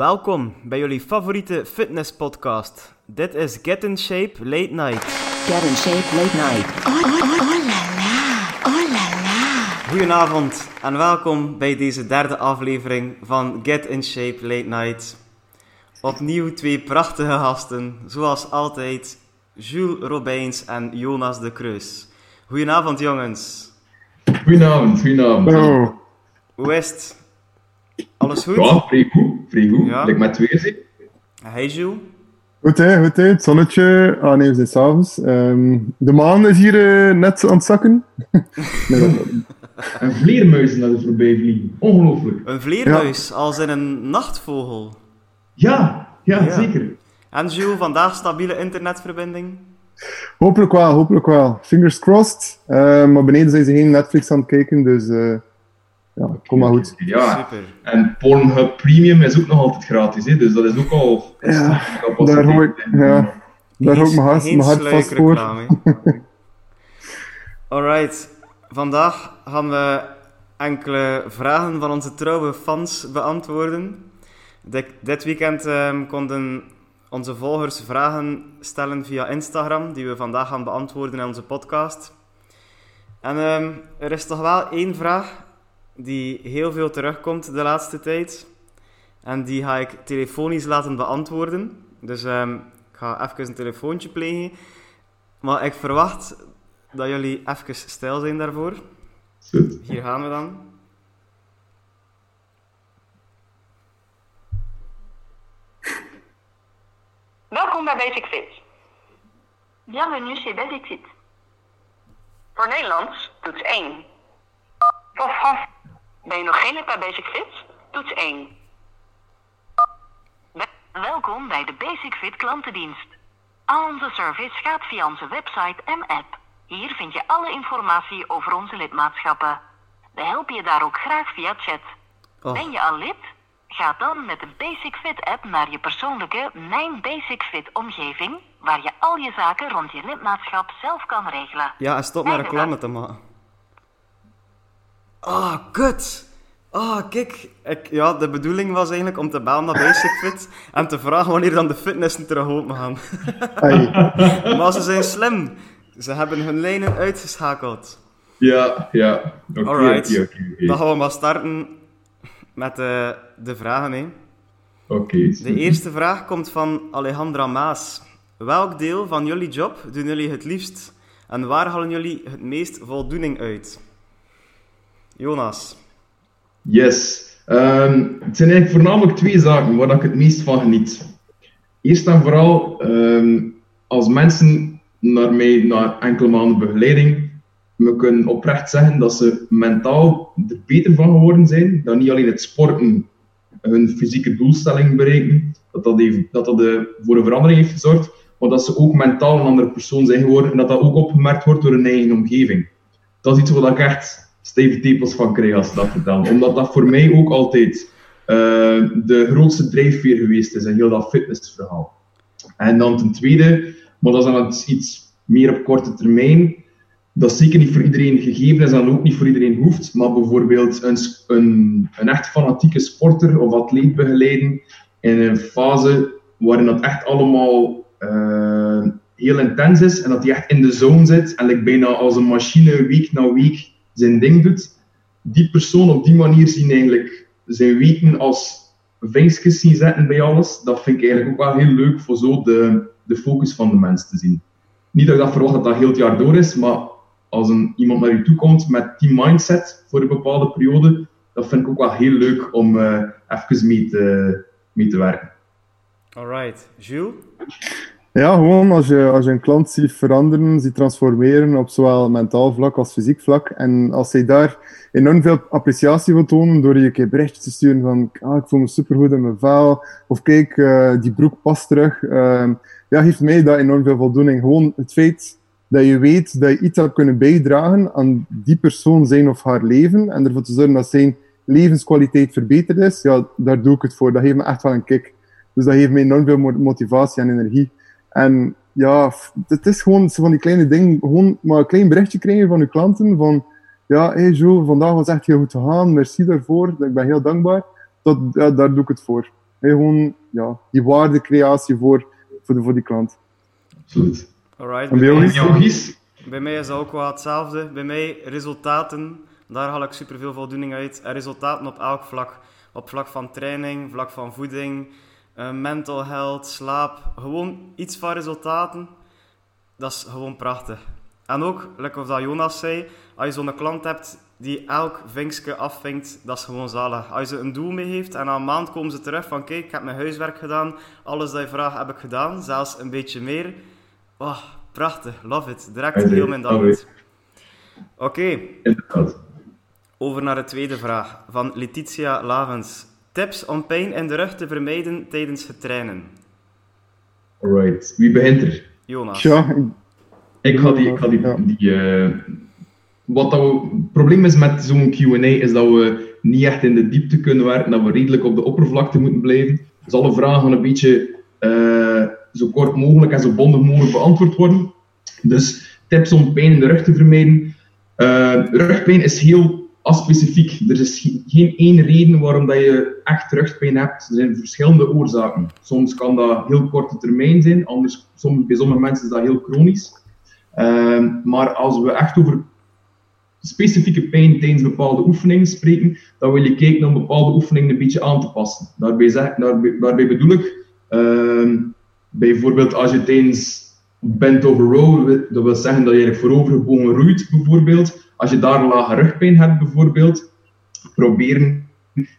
Welkom bij jullie favoriete fitnesspodcast. Dit is Get in Shape Late Night. Get in shape late night. Oh, oh, oh la la, oh la la. Goedenavond en welkom bij deze derde aflevering van Get in Shape Late Night. Opnieuw twee prachtige gasten, zoals altijd, Jules Robijns en Jonas de Kreus. Goedenavond jongens. Goedenavond, goedenavond. Oh, Hoe is het? Alles goed? Ja, vrij goed, vrij goed. Ja. Like met twee zie. Hey Jules. goed hè, goed hè. Het zonnetje. Ah nee, we zijn s'avonds. Ehm de maan is hier eh, net aan het zakken. nee, dat- En vleermuizen dat voorbij vliegen. Ongelooflijk. Een vleermuis, als in een nachtvogel. Ja, ja, Ja. zeker. En Jules, vandaag stabiele internetverbinding? hopelijk wel, hopelijk wel. Fingers crossed. Eh, maar beneden zijn ze geen Netflix aan het kijken, dus eh, ja, kom maar goed. Ja, Super. en Pornhub Premium is ook nog altijd gratis, hè, dus dat is ook al... Ja, daar hou ik, ja, daar hou ik mijn hart, Geen mijn hart vast voor. Alright, vandaag gaan we enkele vragen van onze trouwe fans beantwoorden. Dit, dit weekend ehm, konden onze volgers vragen stellen via Instagram, die we vandaag gaan beantwoorden in onze podcast. En ehm, er is toch wel één vraag die heel veel terugkomt de laatste tijd. En die ga ik telefonisch laten beantwoorden. Dus ehm, ik ga even een telefoontje plegen. Maar ik verwacht dat jullie even stil zijn daarvoor. Goed. Hier gaan we dan. Welkom bij Basic Fit. Bienvenue chez Basic Fit. Voor Nederlands, toets 1. Voor Frans, ben je nog geen lid bij Basic Fit? Toets 1. Welkom bij de Basic Fit klantendienst. Al onze service gaat via onze website en app. Hier vind je alle informatie over onze lidmaatschappen. We helpen je daar ook graag via chat. Oh, Ben je al lid? Ga dan met de Basic Fit app naar je persoonlijke Mijn Basic Fit omgeving, waar je al je zaken rond je lidmaatschap zelf kan regelen. ja, en stop met reclame te maken. Ah, kut! Ah, kijk. Ik, ja, de bedoeling was eigenlijk om te bellen naar Basic Fit en te vragen wanneer dan de fitnessen terug open gaan. Maar ze zijn slim. Ze hebben hun lijnen uitgeschakeld. Ja, ja. Oké, Alright. oké, oké, oké. Dan gaan we maar starten met de, de vragen. Hè. Oké, De eerste vraag komt van Alejandra Maas. Welk deel van jullie job doen jullie het liefst en waar halen jullie het meest voldoening uit? Jonas. Yes. Ehm, het zijn eigenlijk voornamelijk twee zaken waar ik het meest van geniet. Eerst en vooral, ehm, als mensen naar mij, na enkele maanden begeleiding, me kunnen oprecht zeggen dat ze mentaal er beter van geworden zijn, dat niet alleen het sporten hun fysieke doelstelling bereiken, dat dat, heeft, dat, dat eh, voor een verandering heeft gezorgd, maar dat ze ook mentaal een andere persoon zijn geworden en dat dat ook opgemerkt wordt door hun eigen omgeving. Dat is iets waar ik echt stevige tepels van krijg als dat vertellen. Omdat dat voor mij ook altijd eh, de grootste drijfveer geweest is in heel dat fitnessverhaal. En dan ten tweede, maar dat is dan iets- meer op korte termijn, dat zeker niet voor iedereen gegeven is en ook niet voor iedereen hoeft, maar bijvoorbeeld een, een, een echt fanatieke sporter of atleet begeleiden in een fase waarin dat echt allemaal eh, heel intens is en dat hij echt in de zone zit en like bijna als een machine week na week zijn ding doet. Die persoon op die manier zien eigenlijk zijn weken als vinkjes zien zetten bij alles. Dat vind ik eigenlijk ook wel heel leuk voor zo de, de focus van de mens te zien. Niet dat ik dat verwacht dat dat heel het jaar door is, maar als een, iemand naar je toe komt met die mindset voor een bepaalde periode, dat vind ik ook wel heel leuk om eh even mee te, mee te werken. Alright. Jules? Ja, gewoon als je, als je een klant ziet veranderen, ziet transformeren op zowel mentaal vlak als fysiek vlak. En als hij daar enorm veel appreciatie wil tonen door je een keer te sturen van ah, ik voel me supergoed in mijn vel. Of kijk, eh, die broek past terug. Ehm, ja, geeft mij dat enorm veel voldoening. Gewoon het feit dat je weet dat je iets hebt kunnen bijdragen aan die persoon zijn of haar leven. En ervoor te zorgen dat zijn levenskwaliteit verbeterd is. Ja, daar doe ik het voor. Dat geeft me echt wel een kick. Dus dat geeft me enorm veel mo- motivatie en energie. En ja, het is gewoon zo van die kleine dingen. Gewoon maar een klein berichtje krijgen van je klanten. Van, ja, hey Joe, vandaag was echt heel goed gegaan. Merci daarvoor. Ik ben heel dankbaar. Dat, ja, daar doe ik het voor. Gewoon ja, die waardecreatie voor, voor, de, voor die klant. Absoluut. Alright, En bij bij, jou mij, is- bij mij is dat ook wel hetzelfde. Bij mij resultaten, daar haal ik superveel voldoening uit. En resultaten op elk vlak. Op vlak van training, vlak van voeding, eh, mental health, slaap. Gewoon iets van resultaten. Dat is gewoon prachtig. En ook, lekker of dat Jonas zei, als je zo'n klant hebt die elk vinkje afvinkt, dat is gewoon zalig. Als je ze een doel mee heeft en na een maand komen ze terug van kijk, ik heb mijn huiswerk gedaan, alles dat je vraagt heb ik gedaan, zelfs een beetje meer. Oh, prachtig, love it. Direct heel mijn dag. Oké, over naar de tweede vraag van Letitia Lavens. Tips om pijn in de rug te vermijden tijdens het trainen. Alright. Wie begint er? Jonas. Ja, ik- ga die. Ik ga die, eh, wat dat we, het probleem is met zo'n QA is dat we niet echt in de diepte kunnen werken, dat we redelijk op de oppervlakte moeten blijven. Dus alle vragen gaan een beetje eh, zo kort mogelijk en zo bondig mogelijk beantwoord worden. Dus tips om pijn in de rug te vermijden. Eh, rugpijn is heel aspecifiek. Er is ge- geen één reden waarom dat je echt rugpijn hebt. Er zijn verschillende oorzaken. Soms kan dat heel korte termijn zijn, anders, bij sommige mensen is dat heel chronisch. Ehm, maar als we echt over specifieke pijn tijdens bepaalde oefeningen spreken, dan wil je kijken om bepaalde oefeningen een beetje aan te passen. Daarbij, zeg, daarbij, daarbij bedoel ik, ehm, bijvoorbeeld als je tijdens bent over row, dat wil zeggen dat je voorovergebogen roeit, bijvoorbeeld. Als je daar lage rugpijn hebt, bijvoorbeeld, proberen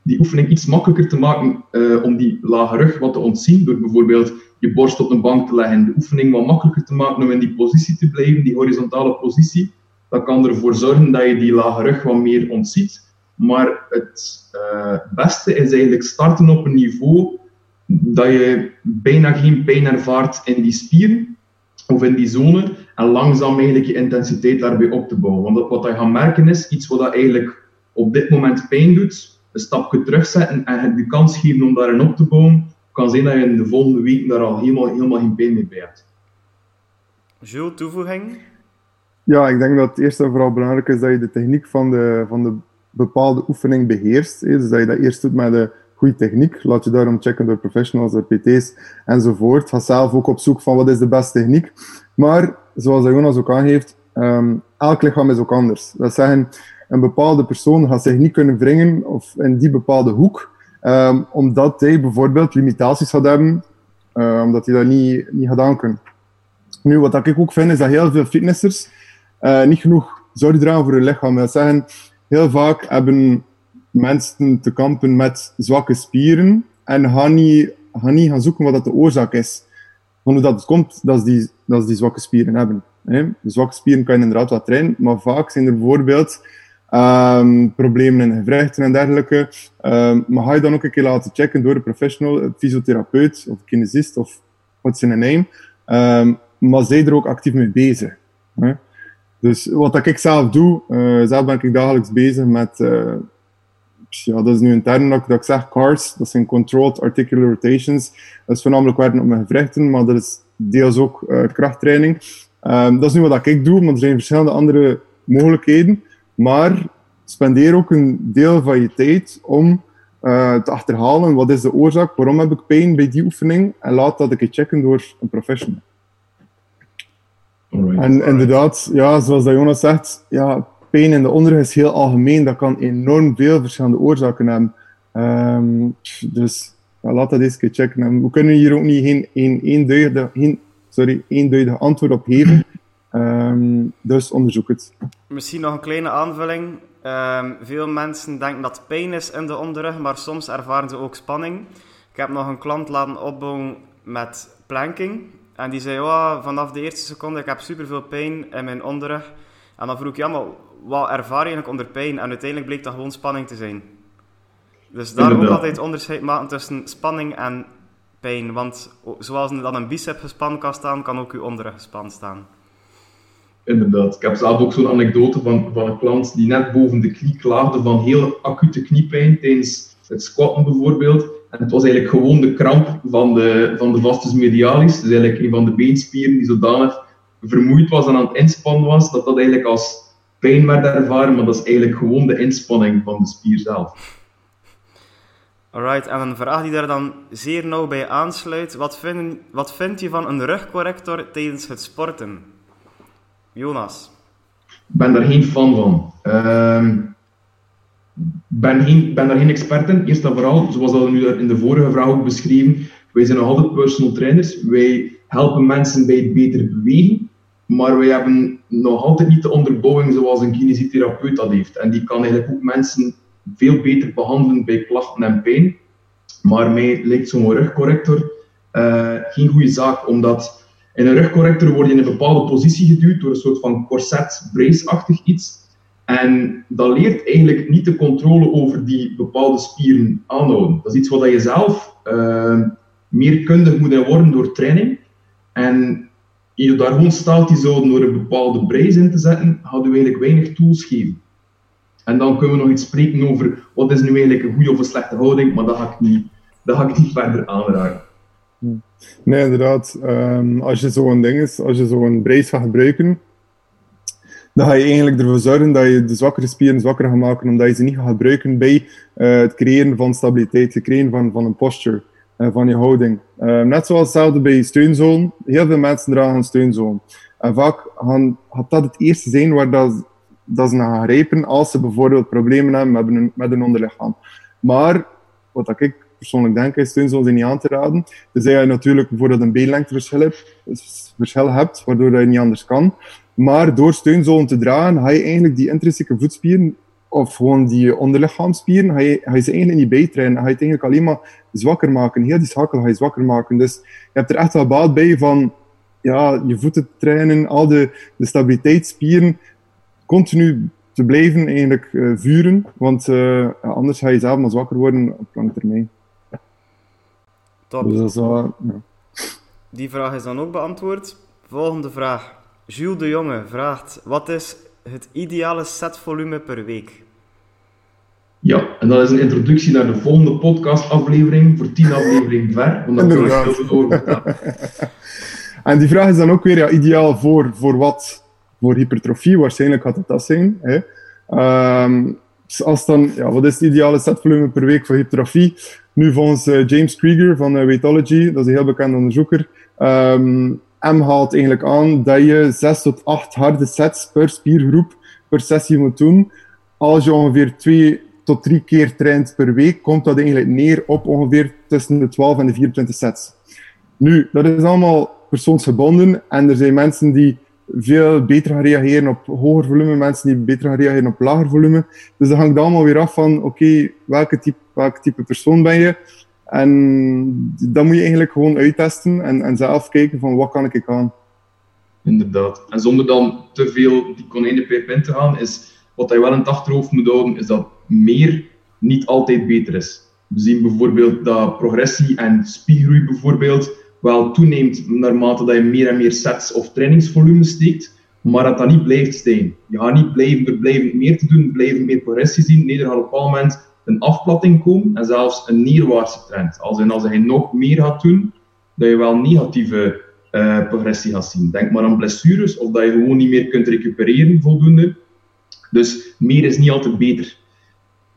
die oefening iets makkelijker te maken eh, om die lage rug wat te ontzien, door bijvoorbeeld je borst op een bank te leggen, de oefening wat makkelijker te maken om in die positie te blijven, die horizontale positie. Dat kan ervoor zorgen dat je die lage rug wat meer ontziet. Maar het eh, beste is eigenlijk starten op een niveau dat je bijna geen pijn ervaart in die spieren of in die zone en langzaam eigenlijk je intensiteit daarbij op te bouwen. Want wat je gaat merken is, iets wat dat eigenlijk op dit moment pijn doet, een stapje terugzetten en de kans geven om daarin op te bouwen, kan zijn dat je in de volgende week daar al helemaal, helemaal geen pijn meer bij hebt. Jules, toevoeging? Ja, ik denk dat het eerst en vooral belangrijk is dat je de techniek van de, van de bepaalde oefening beheerst. hè. Dus dat je dat eerst doet met de goede techniek. Laat je daarom checken door professionals, door PT's enzovoort. Ga zelf ook op zoek van wat is de beste techniek. Maar, zoals Jonas ook aangeeft, ehm, elk lichaam is ook anders. Dat zeggen, een bepaalde persoon gaat zich niet kunnen wringen of in die bepaalde hoek, ehm, omdat hij bijvoorbeeld limitaties gaat hebben, eh, omdat hij dat niet, niet gaat aankunnen. Nu, wat ik ook vind, is dat heel veel fitnessers eh, niet genoeg zorg dragen voor hun lichaam. Dat zeggen, heel vaak hebben mensen te kampen met zwakke spieren en gaan niet gaan, zoeken wat dat de oorzaak is. Van hoe dat komt dat ze die, dat ze die zwakke spieren hebben. De zwakke spieren kan je inderdaad wat trainen, maar vaak zijn er bijvoorbeeld ehm, problemen in gewrichten en dergelijke. Ehm, maar ga je dan ook een keer laten checken door een professional, een fysiotherapeut of kinesist of wat zijn naam. Ehm, maar zij er ook actief mee bezig. Hè. Dus wat ik zelf doe, eh, zelf ben ik dagelijks bezig met, eh, ja, dat is nu een term dat dat ik zeg, CARS, dat zijn Controlled Articular Rotations. Dat is voornamelijk werken op mijn gewrichten, maar dat is deels ook eh, krachttraining. Ehm, dat is nu wat ik doe, maar er zijn verschillende andere mogelijkheden. Maar spendeer ook een deel van je tijd om eh, te achterhalen wat is de oorzaak, waarom heb ik pijn bij die oefening, en laat dat een keer checken door een professional. Alright. En inderdaad, ja, zoals dat Jonas zegt, ja, pijn in de onderrug is heel algemeen. Dat kan enorm veel verschillende oorzaken hebben. Ehm, dus ja, laat dat eens een keer checken. En we kunnen hier ook niet geen, geen, eenduidige, geen, sorry, eenduidige antwoord op geven. Ehm, dus onderzoek het. Misschien nog een kleine aanvulling. Ehm, veel mensen denken dat pijn is in de onderrug, maar soms ervaren ze ook spanning. Ik heb nog een klant laten opbouwen met planking. En die zei, ja, vanaf de eerste seconde, ik heb superveel pijn in mijn onderrug. En dan vroeg ik, ja, maar wat ervaar je eigenlijk onder pijn? En uiteindelijk bleek dat gewoon spanning te zijn. Dus daar ook Inderdaad. altijd onderscheid maken tussen spanning en pijn. Want zoals dan een bicep gespannen kan staan, kan ook uw onderrug gespannen staan. Inderdaad. Ik heb zelf ook zo'n anekdote van, van een klant die net boven de knie klaagde van heel acute kniepijn tijdens het squatten bijvoorbeeld. En het was eigenlijk gewoon de kramp van de, van de vastus medialis, dus eigenlijk een van de beenspieren die zodanig vermoeid was en aan het inspannen was, dat dat eigenlijk als pijn werd ervaren, maar dat is eigenlijk gewoon de inspanning van de spier zelf. Alright, en een vraag die daar dan zeer nauw bij aansluit. Wat, vinden, wat vind je van een rugcorrector tijdens het sporten? Jonas. Ik ben daar geen fan van. Ehm ben, ben daar geen expert in. Eerst en vooral, zoals dat nu in de vorige vraag ook beschreven, wij zijn nog altijd personal trainers. Wij helpen mensen bij het beter bewegen, maar wij hebben nog altijd niet de onderbouwing zoals een kinesitherapeut dat heeft. En die kan eigenlijk ook mensen veel beter behandelen bij klachten en pijn. Maar mij lijkt zo'n rugcorrector uh, geen goede zaak, omdat in een rugcorrector word je in een bepaalde positie geduwd door een soort van corset, brace-achtig iets. En dat leert eigenlijk niet de controle over die bepaalde spieren aanhouden. Dat is iets wat je zelf uh, meer kundig moet worden door training. En je daar gewoon statisch houden door een bepaalde brace in te zetten, hadden we eigenlijk weinig tools geven. En dan kunnen we nog iets spreken over wat is nu eigenlijk een goede of een slechte houding, maar dat ga ik niet, dat ga ik niet verder aanraken. Nee, inderdaad. Um, als je zo'n ding is, als je zo'n brace gaat gebruiken, dan ga je eigenlijk ervoor zorgen dat je de zwakkere spieren zwakker gaat maken, omdat je ze niet gaat gebruiken bij uh, het creëren van stabiliteit, het creëren van, van een posture, uh, van je houding. Uh, net zoals hetzelfde bij steunzoon. Heel veel mensen dragen een steunzoon. En vaak gaat dat het eerste zijn waar dat, dat ze gaan grijpen als ze bijvoorbeeld problemen hebben met een, met onderlichaam. Maar, wat ik persoonlijk denk, is steunzoon zijn niet aan te raden. Dus je natuurlijk bijvoorbeeld een beenlengteverschil hebt, verschil hebt, waardoor je niet anders kan. Maar door steunzolen te dragen, ga je eigenlijk die intrinsieke voetspieren, of gewoon die onderlichaamspieren, ga je, ga je ze eigenlijk niet bijtrainen. Ga je het eigenlijk alleen maar zwakker maken. Heel die schakel ga je zwakker maken. Dus je hebt er echt wel baat bij van ja, je voeten trainen, al de, de stabiliteitsspieren continu te blijven eigenlijk uh, vuren. Want uh, anders ga je zelf maar zwakker worden op lange termijn. Top. Dus dat is wel, ja. Die vraag is dan ook beantwoord. Volgende vraag. Jules de Jonge vraagt: Wat is het ideale setvolume per week? Ja, en dat is een introductie naar de volgende podcastaflevering voor 10 afleveringen ver. Want dan ik heel veel over En die vraag is dan ook weer ja, ideaal voor, voor wat? Voor hypertrofie, waarschijnlijk gaat het dat zijn. Hè? Um, als dan, ja, wat is het ideale setvolume per week voor hypertrofie? Nu volgens uh, James Krieger van uh, Weightology, dat is een heel bekend onderzoeker, um, M haalt eigenlijk aan dat je 6 tot 8 harde sets per spiergroep per sessie moet doen. Als je ongeveer 2 tot 3 keer traint per week, komt dat eigenlijk neer op ongeveer tussen de 12 en de 24 sets. Nu, dat is allemaal persoonsgebonden en er zijn mensen die veel beter gaan reageren op hoger volume, mensen die beter gaan reageren op lager volume. Dus dat hangt allemaal weer af van, oké, welke type, welke type persoon ben je? En dat moet je eigenlijk gewoon uittesten en, en zelf kijken van wat kan ik aan. Inderdaad. En zonder dan te veel die konijnenpijp in te gaan, is wat je wel in het achterhoofd moet houden, is dat meer niet altijd beter is. We zien bijvoorbeeld dat progressie en spiergroei bijvoorbeeld wel toeneemt naarmate dat je meer en meer sets of trainingsvolume steekt, maar dat dat niet blijft stijgen. Je gaat niet blijven blijven meer te doen, blijven meer progressie zien. Nee, er gaat op een moment een afplatting komen en zelfs een neerwaartse trend. Als, in, als hij nog meer gaat doen, dat je wel negatieve uh, progressie gaat zien. Denk maar aan blessures of dat je gewoon niet meer kunt recupereren voldoende. Dus meer is niet altijd beter.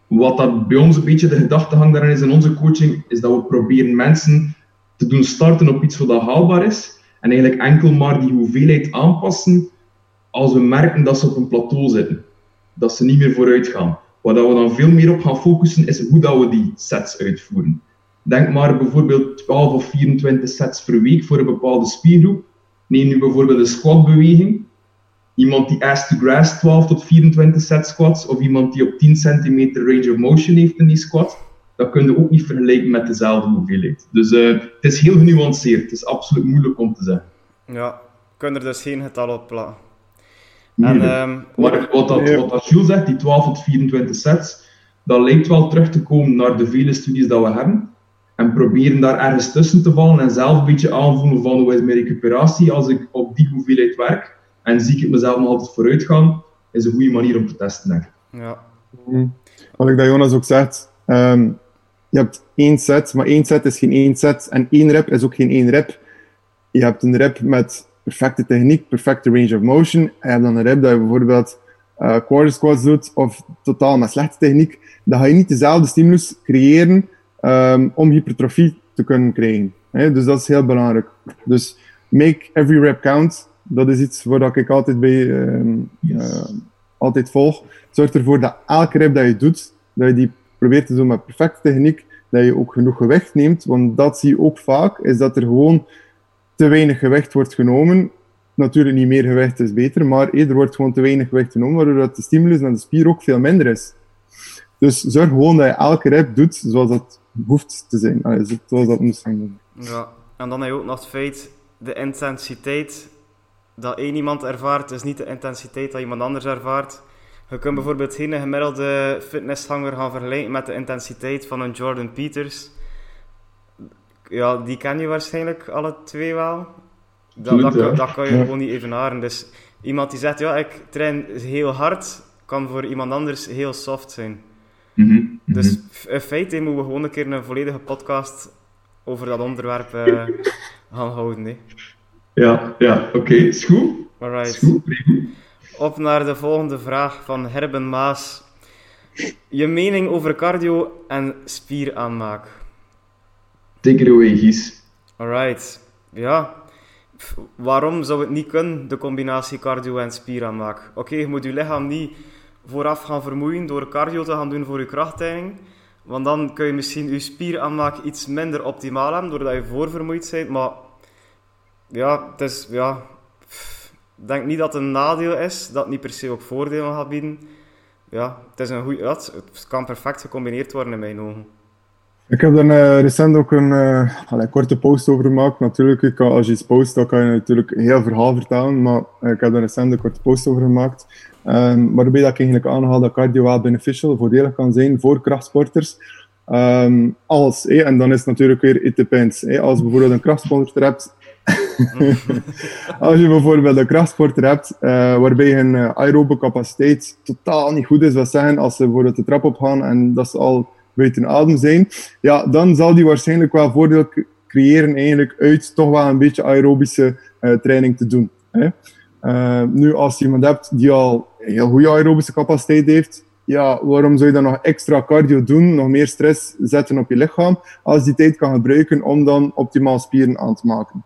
Wat dat bij ons een beetje de gedachtegang daarin is in onze coaching, is dat we proberen mensen te doen starten op iets wat haalbaar is. En eigenlijk enkel maar die hoeveelheid aanpassen als we merken dat ze op een plateau zitten. Dat ze niet meer vooruit gaan. Waar we dan veel meer op gaan focussen, is hoe dat we die sets uitvoeren. Denk maar bijvoorbeeld 12 of 24 sets per week voor een bepaalde spiergroep. Neem nu bijvoorbeeld een squatbeweging. Iemand die ass to grass 12 tot 24 set squats, of iemand die op 10 centimeter range of motion heeft in die squat, dat kun je ook niet vergelijken met dezelfde hoeveelheid. Dus uh, het is heel genuanceerd. Het is absoluut moeilijk om te zeggen. Ja, kun er dus geen getal op plaatsen. En, um, maar wat, dat, wat dat Jules zegt, die 12 tot 24 sets, dat lijkt wel terug te komen naar de vele studies dat we hebben. En proberen daar ergens tussen te vallen en zelf een beetje aanvoelen van hoe is mijn recuperatie als ik op die hoeveelheid werk. En zie ik het mezelf nog altijd vooruit gaan, is een goede manier om te testen, denk. Ja. Mm. Wat ik dat Jonas ook zegt, um, je hebt één set, maar één set is geen één set. En één rep is ook geen één rep. Je hebt een rep met perfecte techniek, perfecte range of motion. En je hebt dan een rep dat je bijvoorbeeld uh, quarter squats doet, of totaal met slechte techniek. Dan ga je niet dezelfde stimulus creëren ehm, om hypertrofie te kunnen krijgen. Dus dat is heel belangrijk. Dus make every rep count. Dat is iets waar ik altijd bij eh, altijd volg. Zorg ervoor dat elke rep dat je doet, dat je die probeert te doen met perfecte techniek, dat je ook genoeg gewicht neemt. Want dat zie je ook vaak, is dat er gewoon te weinig gewicht wordt genomen. Natuurlijk niet meer gewicht is beter, maar eh, er wordt gewoon te weinig gewicht genomen, waardoor dat de stimulus naar de spier ook veel minder is. Dus zorg gewoon dat je elke rep doet zoals dat hoeft te zijn. Zoals dat moet zijn. Ja, en dan heb je ook nog het feit, de intensiteit dat één iemand ervaart, is niet de intensiteit dat iemand anders ervaart. Je kunt bijvoorbeeld geen gemiddelde fitnesshanger gaan vergelijken met de intensiteit van een Jordan Peters. Ja, die ken je waarschijnlijk alle twee wel. Dat, dat, dat kan je Ja. gewoon niet evenaren. Dus iemand die zegt, ja, ik train heel hard, kan voor iemand anders heel soft zijn. Mhm, mhm. Dus f- in feite moeten we gewoon een keer een volledige podcast over dat onderwerp eh, gaan houden. Hè. Ja, ja oké, is goed. Is goed, goed. Op naar de volgende vraag van Herben Maas. Je mening over cardio en spieraanmaak. Take it away, Gies. Alright. Ja. Pff, Waarom zou het niet kunnen, de combinatie cardio en spieraanmaak? Oké, je moet je lichaam niet vooraf gaan vermoeien door cardio te gaan doen voor je krachttraining. Want dan kun je misschien je spieraanmaak iets minder optimaal hebben, doordat je voorvermoeid bent. Maar ja, het is... Ja, pff, ik denk niet dat het een nadeel is, dat niet per se ook voordelen gaat bieden. Ja, het is een goed... Ja, het kan perfect gecombineerd worden in mijn ogen. Ik heb daar eh, recent ook een eh, korte post over gemaakt. Natuurlijk, als je iets post, dan kan je natuurlijk een heel verhaal vertellen. Maar ik heb daar recent een korte post over gemaakt. Um, waarbij dat ik eigenlijk aanhaal dat cardio wel beneficial, voordelig kan zijn voor krachtsporters. Ehm, als, en dan is het natuurlijk weer it depends. Eh, als bijvoorbeeld een krachtsporter hebt, als je bijvoorbeeld een krachtsporter hebt, eh, waarbij hun eh, aerobe capaciteit totaal niet goed is, wat zeggen als ze bijvoorbeeld de trap opgaan en dat ze al buiten adem zijn, ja, dan zal die waarschijnlijk wel voordeel creëren eigenlijk uit toch wel een beetje aerobische eh, training te doen. Hè. Nu, als je iemand hebt die al heel goede aerobische capaciteit heeft, ja, waarom zou je dan nog extra cardio doen, nog meer stress zetten op je lichaam, als die tijd kan gebruiken om dan optimaal spieren aan te maken.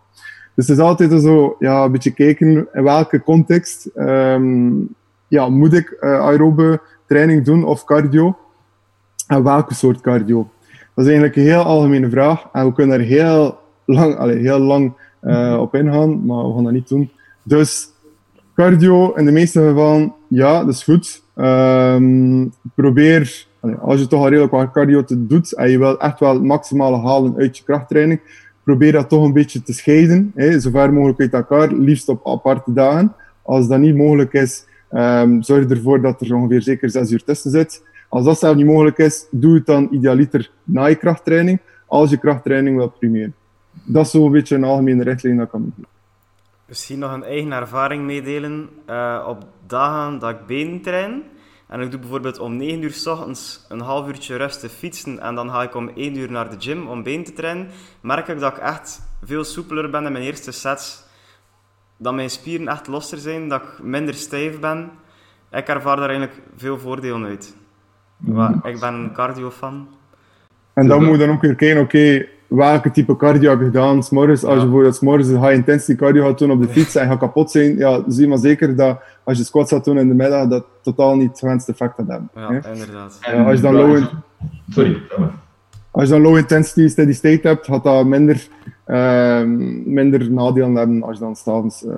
Dus het is altijd zo, ja, een beetje kijken in welke context ehm, ja, moet ik eh, aerobe training doen of cardio en welke soort cardio. Dat is eigenlijk een heel algemene vraag en we kunnen er heel lang, allee, heel lang eh, op ingaan, maar we gaan dat niet doen. Dus cardio in de meeste gevallen, ja, dat is goed. Ehm, probeer, als je toch al redelijk wat cardio te doet en je wil echt wel het maximale halen uit je krachttraining, probeer dat toch een beetje te scheiden, hè, zo ver mogelijk uit elkaar, liefst op aparte dagen. Als dat niet mogelijk is, ehm, zorg ervoor dat er ongeveer zeker zes uur tussen zit. Als dat zelf niet mogelijk is, doe het dan idealiter na je krachttraining, als je krachttraining wilt primeren. Dat is zo'n beetje een algemene richtlijn dat ik kan doen. Misschien nog een eigen ervaring meedelen. Eh, op dagen dat ik benen train, en ik doe bijvoorbeeld om 9 uur s ochtends een half uurtje rusten fietsen en dan ga ik om 1 uur naar de gym om been te trainen, merk ik dat ik echt veel soepeler ben in mijn eerste sets. Dat mijn spieren echt losser zijn, dat ik minder stijf ben. Ik ervaar daar eigenlijk veel voordelen uit. Maar ik ben een cardio-fan. En dan moet je dan ook weer kijken, oké, welke type cardio heb je gedaan? S'morgens, als je bijvoorbeeld s'morgens een high intensity cardio gaat doen op de fiets en gaat kapot zijn, ja, zie maar zeker dat als je squats gaat doen in de middag, dat totaal niet het gewenste effect gaat hebben. Ja, hè. inderdaad. Ja, als je dan low, in- Sorry, als je dan low intensity steady state hebt, gaat dat minder, ehm, minder nadelen hebben als je dan s'avonds uh,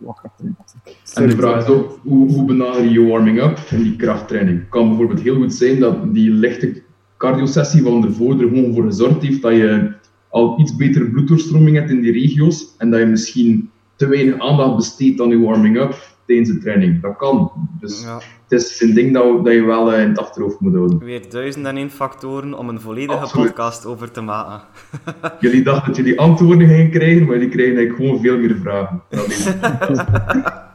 erin hebt. En de vraag is ook, hoe, hoe benader je je warming-up en die krachttraining? Het kan bijvoorbeeld heel goed zijn dat die lichte cardio-sessie van ervoor er gewoon voor gezorgd heeft dat je al iets betere bloeddoorstroming hebt in die regio's en dat je misschien te weinig aandacht besteedt aan je warming-up tijdens de training. Dat kan. Dus Ja. het is een ding dat, dat je wel eh, in het achterhoofd moet houden. Weer duizend en één factoren om een volledige Absoluut. podcast over te maken. Jullie dachten dat jullie antwoorden gingen krijgen, maar jullie krijgen eigenlijk gewoon veel meer vragen.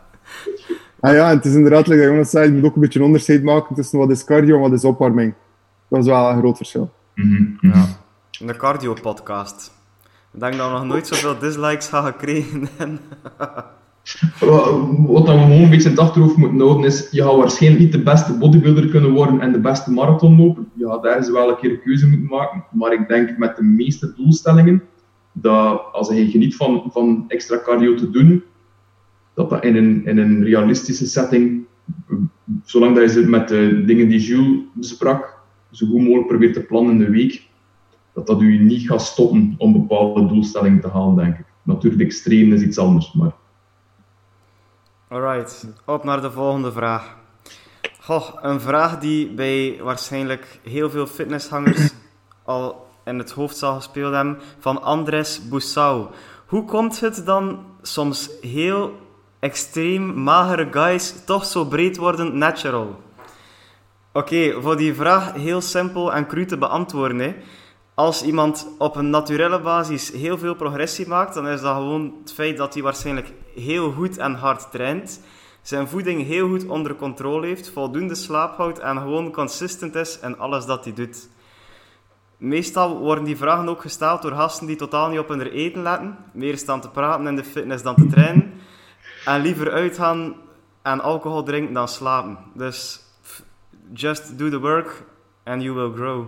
Ah ja, en het is inderdaad, like Jonas zei, je moet ook een beetje een onderscheid maken tussen wat is cardio en wat is opwarming. Dat is wel een groot verschil. Mhm, mhm. Een cardio-podcast. Ik denk dat we nog nooit zoveel dislikes gaan gekregen hebben. Wat we gewoon een beetje in het achterhoofd moeten houden is, je gaat waarschijnlijk niet de beste bodybuilder kunnen worden en de beste marathonloper. Je gaat ergens wel een keer een keuze moeten maken. Maar ik denk met de meeste doelstellingen, dat als je geniet van, van extra cardio te doen, dat dat in een, in een realistische setting, zolang dat je ze met de dingen die Jules besprak, zo goed mogelijk probeert te plannen in de week, dat dat u niet gaat stoppen om bepaalde doelstellingen te halen, denk ik. Natuurlijk, extreem is iets anders, maar... Alright, op naar de volgende vraag. Goh, een vraag die bij waarschijnlijk heel veel fitnesshangers al in het hoofd zal gespeeld hebben, van Andres Boussau. Hoe komt het dan soms heel extreem magere guys toch zo breed worden natural? Oké, voor die vraag heel simpel en cru te beantwoorden. Hè. Als iemand op een naturele basis heel veel progressie maakt, dan is dat gewoon het feit dat hij waarschijnlijk heel goed en hard traint, zijn voeding heel goed onder controle heeft, voldoende slaap houdt en gewoon consistent is in alles dat hij doet. Meestal worden die vragen ook gesteld door gasten die totaal niet op hun eten letten, meer staan te praten in de fitness dan te trainen, en liever uitgaan en alcohol drinken dan slapen. Dus just do the work and you will grow.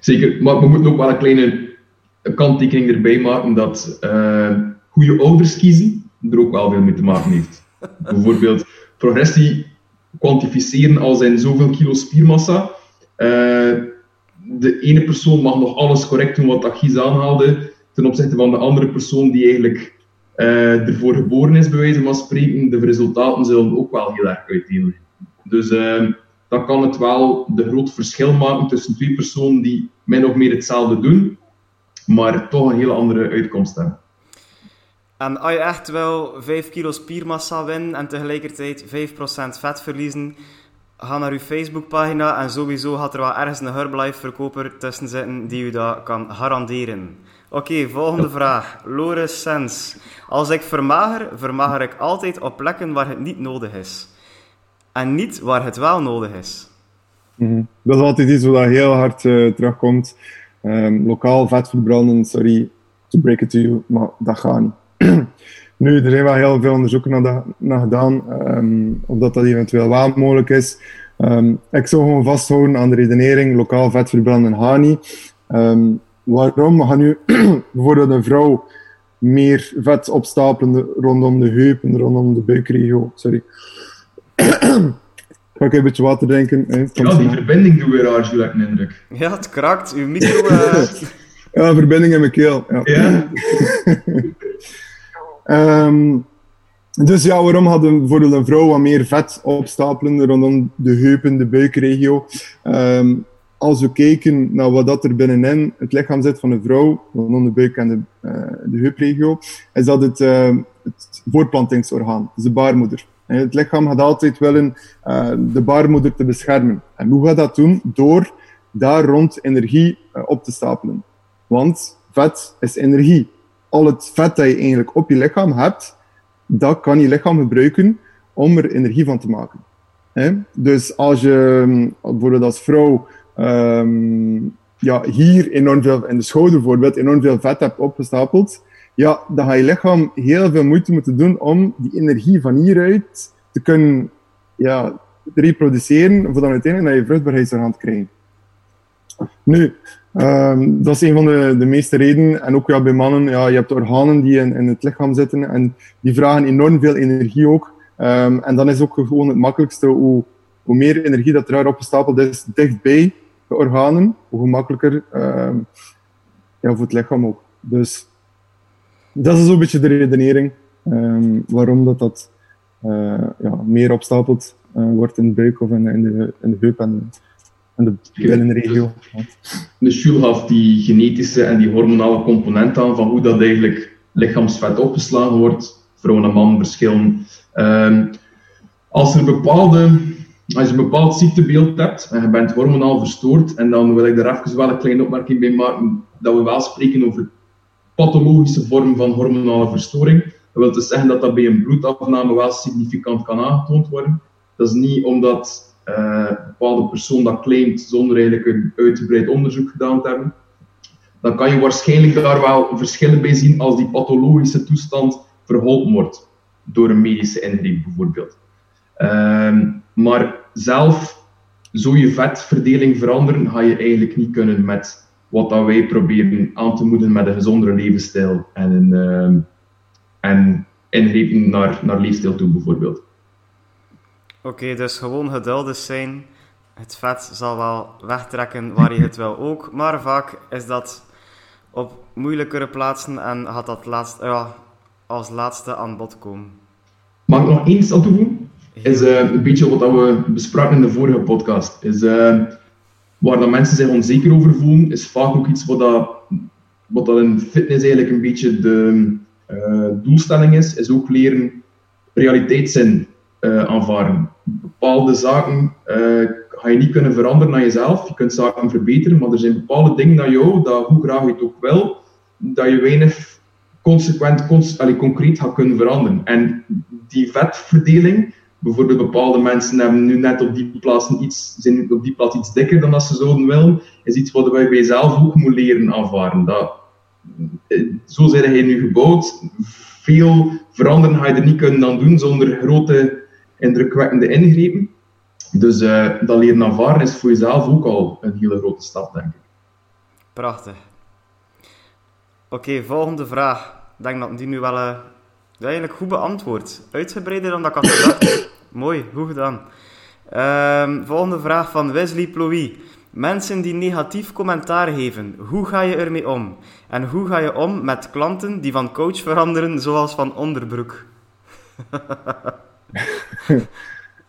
Zeker, maar we moeten ook wel een kleine kanttekening erbij maken dat hoe je ouders kiezen er ook wel veel mee te maken heeft. Bijvoorbeeld progressie kwantificeren als in zoveel kilo spiermassa. Eh, de ene persoon mag nog alles correct doen wat dat Gies aanhaalde, ten opzichte van de andere persoon die eigenlijk eh, ervoor geboren is, bij wijze van spreken. De resultaten zullen ook wel heel erg uiteen. Dus dan kan het wel de groot verschil maken tussen twee personen die min of meer hetzelfde doen, maar toch een hele andere uitkomst hebben. En als je echt wel 5 kilo spiermassa winnen en tegelijkertijd 5% vet verliezen, ga naar je Facebookpagina en sowieso gaat er wel ergens een Herbalife verkoper tussen zitten die u dat kan garanderen. Oké, volgende vraag. Loris Sens. Als ik vermager, vermager ik altijd op plekken waar het niet nodig is. En niet waar het wel nodig is. Mhm. Dat is altijd iets wat heel hard eh, terugkomt. Ehm, lokaal vet verbranden, sorry to break it to you, maar dat gaat niet. nu, er zijn wel heel veel onderzoeken naar, gedaan, ehm, of dat, dat eventueel wel mogelijk is. Ehm, ik zou gewoon vasthouden aan de redenering, lokaal vet verbranden gaat niet. Waarom? We gaan nu bijvoorbeeld een vrouw meer vet opstapelen rondom de heupen, rondom de buikregio, sorry. Ga ik een beetje water drinken? hè? Ja, die verbinding doet weer raar, Jules, ik een indruk. Ja, het krakt. Uw micro... eh, Ja, verbinding in mijn keel. Ja. Ja? Ehm, dus ja, waarom hadden bijvoorbeeld een vrouw wat meer vet opstapelen rondom de heupen, de buikregio? Ehm, als we kijken naar wat dat er binnenin het lichaam zit van een vrouw, rondom de buik en de, eh, de heupregio, is dat het, ehm, het voortplantingsorgaan, dus de baarmoeder. Het lichaam gaat altijd willen eh, de baarmoeder te beschermen. En hoe gaat dat doen? Door daar rond energie eh, op te stapelen. Want vet is energie. Al het vet dat je eigenlijk op je lichaam hebt, dat kan je lichaam gebruiken om er energie van te maken. Dus als je mm, bijvoorbeeld als vrouw ehm, ja, hier enorm veel, in de schouder bijvoorbeeld, enorm veel vet hebt opgestapeld, ja, dan ga je lichaam heel veel moeite moeten doen om die energie van hieruit te kunnen ja, reproduceren, voor dan uiteindelijk naar je vruchtbaarheidsorgaan te krijgen. Nu, ehm, dat is een van de, de meeste redenen. En ook ja, bij mannen, ja, je hebt organen die in, in het lichaam zitten en die vragen enorm veel energie ook. Ehm, en dan is ook gewoon het makkelijkste, hoe, hoe meer energie dat er daar opgestapeld is, dichtbij de organen, hoe gemakkelijker ehm, ja, voor het lichaam ook. Dus dat is zo'n beetje de redenering ehm, waarom dat, dat eh, ja, meer opstapeld eh, wordt in de buik of in, in, de, in de heup en, en de. Ja. Dus Jules gaf die genetische en die hormonale component aan van hoe dat eigenlijk lichaamsvet opgeslagen wordt. Vrouwen en mannen verschillen. Ehm, als, er bepaalde, als je een bepaald ziektebeeld hebt en je bent hormonaal verstoord, en dan wil ik daar even wel een kleine opmerking bij maken, dat we wel spreken over pathologische vorm van hormonale verstoring. Dat wil dus zeggen dat dat bij een bloedafname wel significant kan aangetoond worden. Dat is niet omdat eh, een bepaalde persoon dat claimt zonder eigenlijk een uitgebreid onderzoek gedaan te hebben. Dan kan je waarschijnlijk daar wel verschillen bij zien als die pathologische toestand verholpen wordt. door een medische ingreep bijvoorbeeld. Ehm, maar zelf zo je vetverdeling veranderen, ga je eigenlijk niet kunnen met wat dat wij proberen aan te moedigen met een gezondere levensstijl en een, ehm, en ingrepen naar, naar leefstijl toe bijvoorbeeld. Oké, dus gewoon geduldig zijn. Het vet zal wel wegtrekken waar je het wil ook, maar vaak is dat op moeilijkere plaatsen en gaat dat laatst, ja, als laatste aan bod komen. Mag ik nog iets aan toevoegen? Is uh, een beetje wat we bespraken in de vorige podcast. Is, uh, waar dat mensen zich onzeker over voelen, is vaak ook iets wat, dat, wat dat in fitness eigenlijk een beetje de uh, doelstelling is, is ook leren realiteitszin aanvaarden. Bepaalde zaken ga je niet kunnen veranderen aan jezelf. Je kunt zaken verbeteren, maar er zijn bepaalde dingen aan jou, dat hoe graag je het ook wil, dat je weinig consequent, cons allee, concreet gaat kunnen veranderen. En die vetverdeling, bijvoorbeeld bepaalde mensen hebben nu net op die plaats iets, zijn op die plaats iets dikker dan dat ze zouden willen, is iets wat wij bij jezelf ook moeten leren aanvaarden. Dat, eh, zo zijn hij nu gebouwd. Veel veranderen ga je er niet kunnen aan doen zonder grote indrukwekkende ingrepen. Dus uh, dat leren aanvaarden is voor jezelf ook al een hele grote stap, denk ik. Prachtig. Oké, volgende vraag. Ik denk dat die nu wel uh, eigenlijk goed beantwoord. Uitgebreider dan dat ik had gedacht. Mooi, goed gedaan. Um, volgende vraag van Wesley Ploy. Mensen die negatief commentaar geven, hoe ga je ermee om? En hoe ga je om met klanten die van coach veranderen, zoals van onderbroek?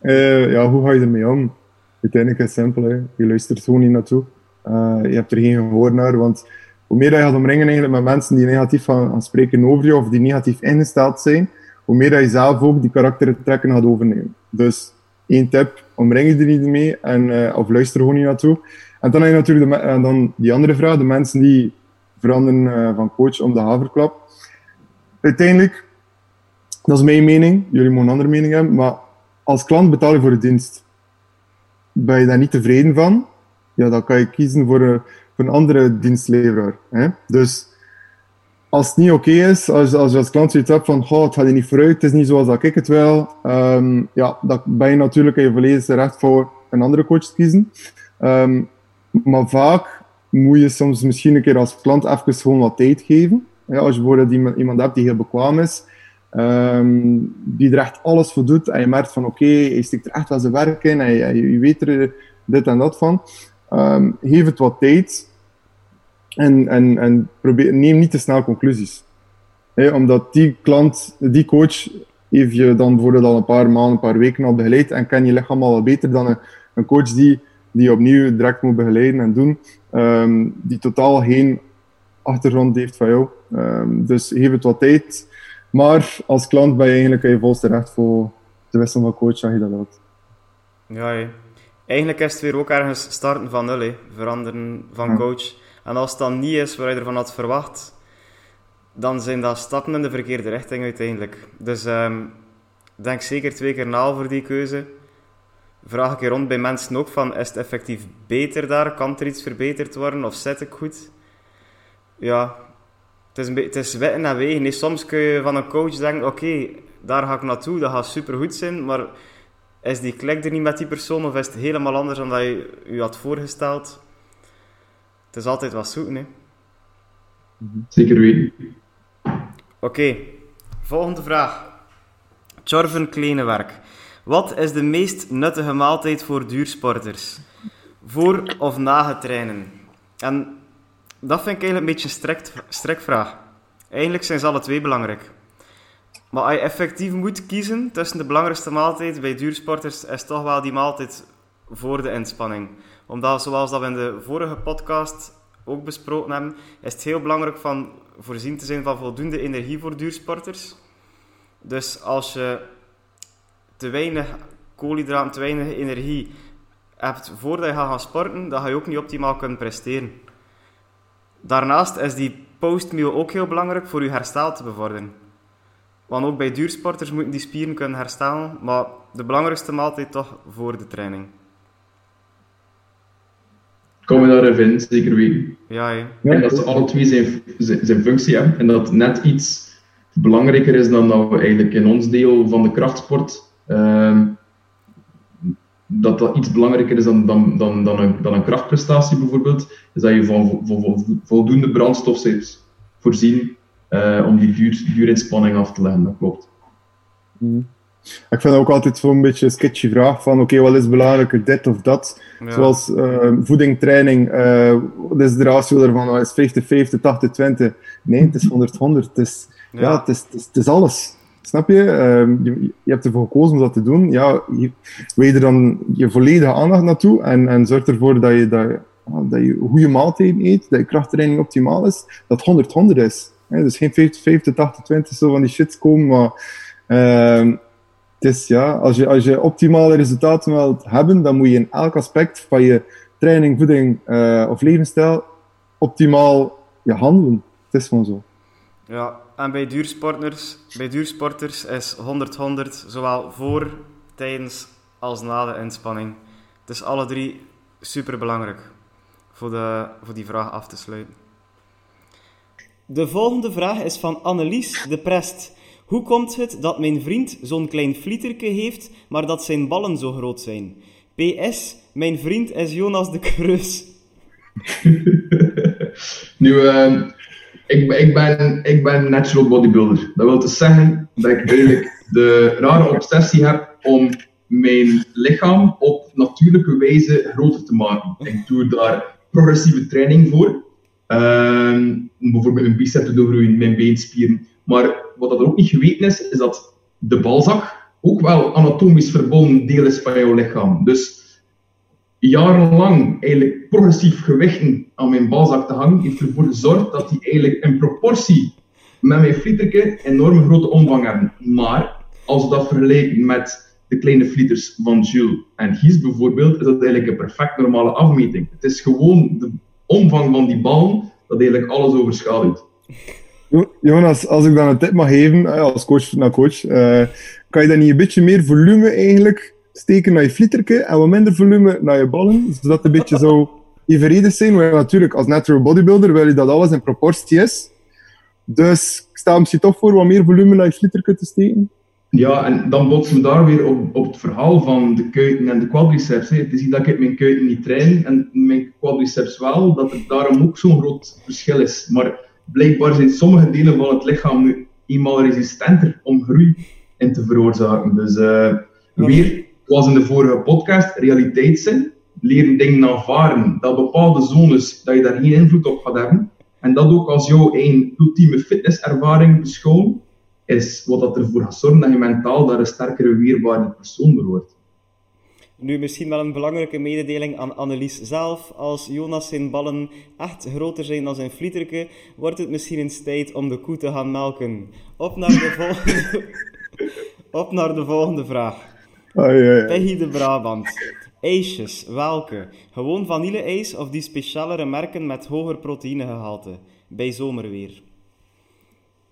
uh, ja, hoe ga je ermee om? Uiteindelijk is het simpel. Hè. Je luistert gewoon niet naartoe. Uh, je hebt er geen gehoor naar, want hoe meer je gaat omringen eigenlijk met mensen die negatief gaan, spreken over je of die negatief ingesteld zijn, hoe meer dat je zelf ook die karaktertrekken gaat overnemen. Dus één tip, omring je er niet mee en, eh, of luister gewoon niet naartoe. En dan heb je natuurlijk dan die andere vraag, de mensen die veranderen eh, van coach om de haverklap. Uiteindelijk, dat is mijn mening, jullie mogen een andere mening hebben, maar als klant betaal je voor de dienst. Ben je daar niet tevreden van? Ja, dan kan je kiezen voor een voor een andere dienstleveraar. Hè? Dus als het niet oké is, als, als je als klant zoiets hebt van het gaat er niet vooruit, het is niet zoals dat ik het wil, um, ja, dan ben je natuurlijk in je volledig recht voor een andere coach te kiezen. Um, maar vaak moet je soms misschien een keer als klant even gewoon wat tijd geven. Ja, als je bijvoorbeeld iemand hebt die heel bekwaam is, Um, die er echt alles voor doet. En je merkt van oké, hij stikt er echt wel zijn werk in. En je, je weet er dit en dat van. Um, geef het wat tijd. En, en, en probeer, neem niet te snel conclusies. Omdat die klant, die coach, heeft je dan bijvoorbeeld al een paar maanden, een paar weken al begeleid. En ken je lichaam al beter dan een, een coach die, die opnieuw direct moet begeleiden en doen. Um, die totaal geen achtergrond heeft van jou. dus geef het wat tijd. Maar als klant ben je eigenlijk je volste recht voor te wisselen van coach, zeg je dat uit. Ja. Eigenlijk is het weer ook ergens starten van nul, he. veranderen van ja. coach. En als het dan niet is waar je ervan had verwacht, dan zijn dat stappen in de verkeerde richting uiteindelijk. Dus um, denk zeker twee keer na over die keuze. Vraag een keer rond bij mensen ook van, is het effectief beter daar? Kan er iets verbeterd worden? Of zit ik goed? Ja, het is, een het is en wegen. Nee, soms kun je van een coach denken, oké, okay, daar ga ik naartoe, dat gaat super goed zijn, maar is die klik er niet met die persoon of is het helemaal anders dan dat je je had voorgesteld? Het is altijd wat zoeken, hè. Zeker weten. Oké, okay. volgende vraag. Chorven Klenewerk. Wat is de meest nuttige maaltijd voor duursporters? Voor of na het trainen? En dat vind ik eigenlijk een beetje een strekt, strekvraag. Eigenlijk zijn ze alle twee belangrijk. Maar als je effectief moet kiezen tussen de belangrijkste maaltijd bij duursporters, is toch wel die maaltijd voor de inspanning. Omdat, zoals dat we in de vorige podcast ook besproken hebben, is het heel belangrijk van voorzien te zijn van voldoende energie voor duursporters. Dus als je te weinig koolhydraten, te weinig energie hebt voordat je gaat gaan sporten, dan ga je ook niet optimaal kunnen presteren. Daarnaast is die postmeal ook heel belangrijk voor je herstel te bevorderen. Want ook bij duursporters moeten die spieren kunnen herstellen, maar de belangrijkste maaltijd toch voor de training. Kom je daar even in, zeker weten. Ja, ja. En dat ze alle twee zijn, zijn, functie hebben en dat net iets belangrijker is dan dat we eigenlijk in ons deel van de krachtsport, ehm, dat dat iets belangrijker is dan, dan, dan, dan, een, dan een krachtprestatie bijvoorbeeld, is dat je van vo- vo- voldoende brandstof voorzien eh, om die vuur, vuurinspanning af te leggen. Dat klopt. Ik vind dat ook altijd zo'n beetje een sketchy vraag van oké, wat is belangrijker, dit of dat? Ja. Zoals eh, voeding, training, eh, wat is de ratio daarvan? Wat is 50-50, 80-20? Nee, het is 100-100. Het is, ja. Ja. het, is, het, is, het is alles. Snap je? Ehm, je? Je hebt ervoor gekozen om dat te doen. Ja, je, er dan je volledige aandacht naartoe en, en zorg ervoor dat je, dat, dat je goede maaltijden eet, dat je krachttraining optimaal is, dat 100-100 is. Hè? Dus geen 50-50, 80-20 zo van die shit komen, maar ehm, het is ja, als je, als je optimale resultaten wilt hebben, dan moet je in elk aspect van je training, voeding eh, of levensstijl optimaal ja, handelen. Het is gewoon zo. Ja, en bij duursporters, bij duursporters is 100-100 zowel voor, tijdens als na de inspanning. Het is alle drie super belangrijk voor, de, voor die vraag af te sluiten. De volgende vraag is van Annelies de Prest. Hoe komt het dat mijn vriend zo'n klein flieterke heeft, maar dat zijn ballen zo groot zijn? PS, mijn vriend is Jonas de Kreus. Nu, ehm, ik, ik, ben, ik ben natural bodybuilder. Dat wil dus zeggen dat ik eigenlijk de rare obsessie heb om mijn lichaam op natuurlijke wijze groter te maken. Ik doe daar progressieve training voor. Om bijvoorbeeld een bicep te doorgroeien, mijn beenspieren. Maar wat dat ook niet geweten is, is dat de balzak ook wel anatomisch verbonden deel is van jouw lichaam. Dus jarenlang eigenlijk progressief gewichten aan mijn balzak te hangen, heeft ervoor gezorgd dat die eigenlijk in proportie met mijn flieterke enorm grote omvang hebben. Maar als we dat vergelijken met de kleine flieters van Jules en Gies bijvoorbeeld, is dat eigenlijk een perfect normale afmeting. Het is gewoon de omvang van die ballen dat eigenlijk alles overschaduwt. Jo- Jonas, als ik dan een tip mag geven, eh, als coach naar coach, eh, kan je dan niet een beetje meer volume eigenlijk steken naar je flieterke en wat minder volume naar je ballen, zodat het een beetje zo evenredig zijn. Maar natuurlijk, als natural bodybuilder wil je dat alles in proportie is. Dus ik sta misschien toch voor wat meer volume naar je flieterke te steken. Ja, en dan botsen we daar weer op, op het verhaal van de kuiten en de quadriceps. Hè. Het is niet dat ik mijn kuiten niet train en mijn quadriceps wel, dat er daarom ook zo'n groot verschil is. Maar blijkbaar zijn sommige delen van het lichaam nu eenmaal resistenter om groei in te veroorzaken. Dus eh, weer, zoals in de vorige podcast, realiteitszin, leren dingen aanvaren, dat bepaalde zones, dat je daar geen invloed op gaat hebben. En dat ook als jouw ultieme fitnesservaring beschouwen, is wat dat ervoor gaat zorgen dat je mentaal daar een sterkere, weerbare persoon door wordt. Nu misschien wel een belangrijke mededeling aan Annelies zelf. Als Jonas zijn ballen echt groter zijn dan zijn flieterke, wordt het misschien eens tijd om de koe te gaan melken. Op naar de volgende, Op naar de volgende vraag. Ai. Peggy de Brabant. IJsjes, welke? Gewoon vanille-ijs of die specialere merken met hoger proteïnegehalte? Bij zomerweer.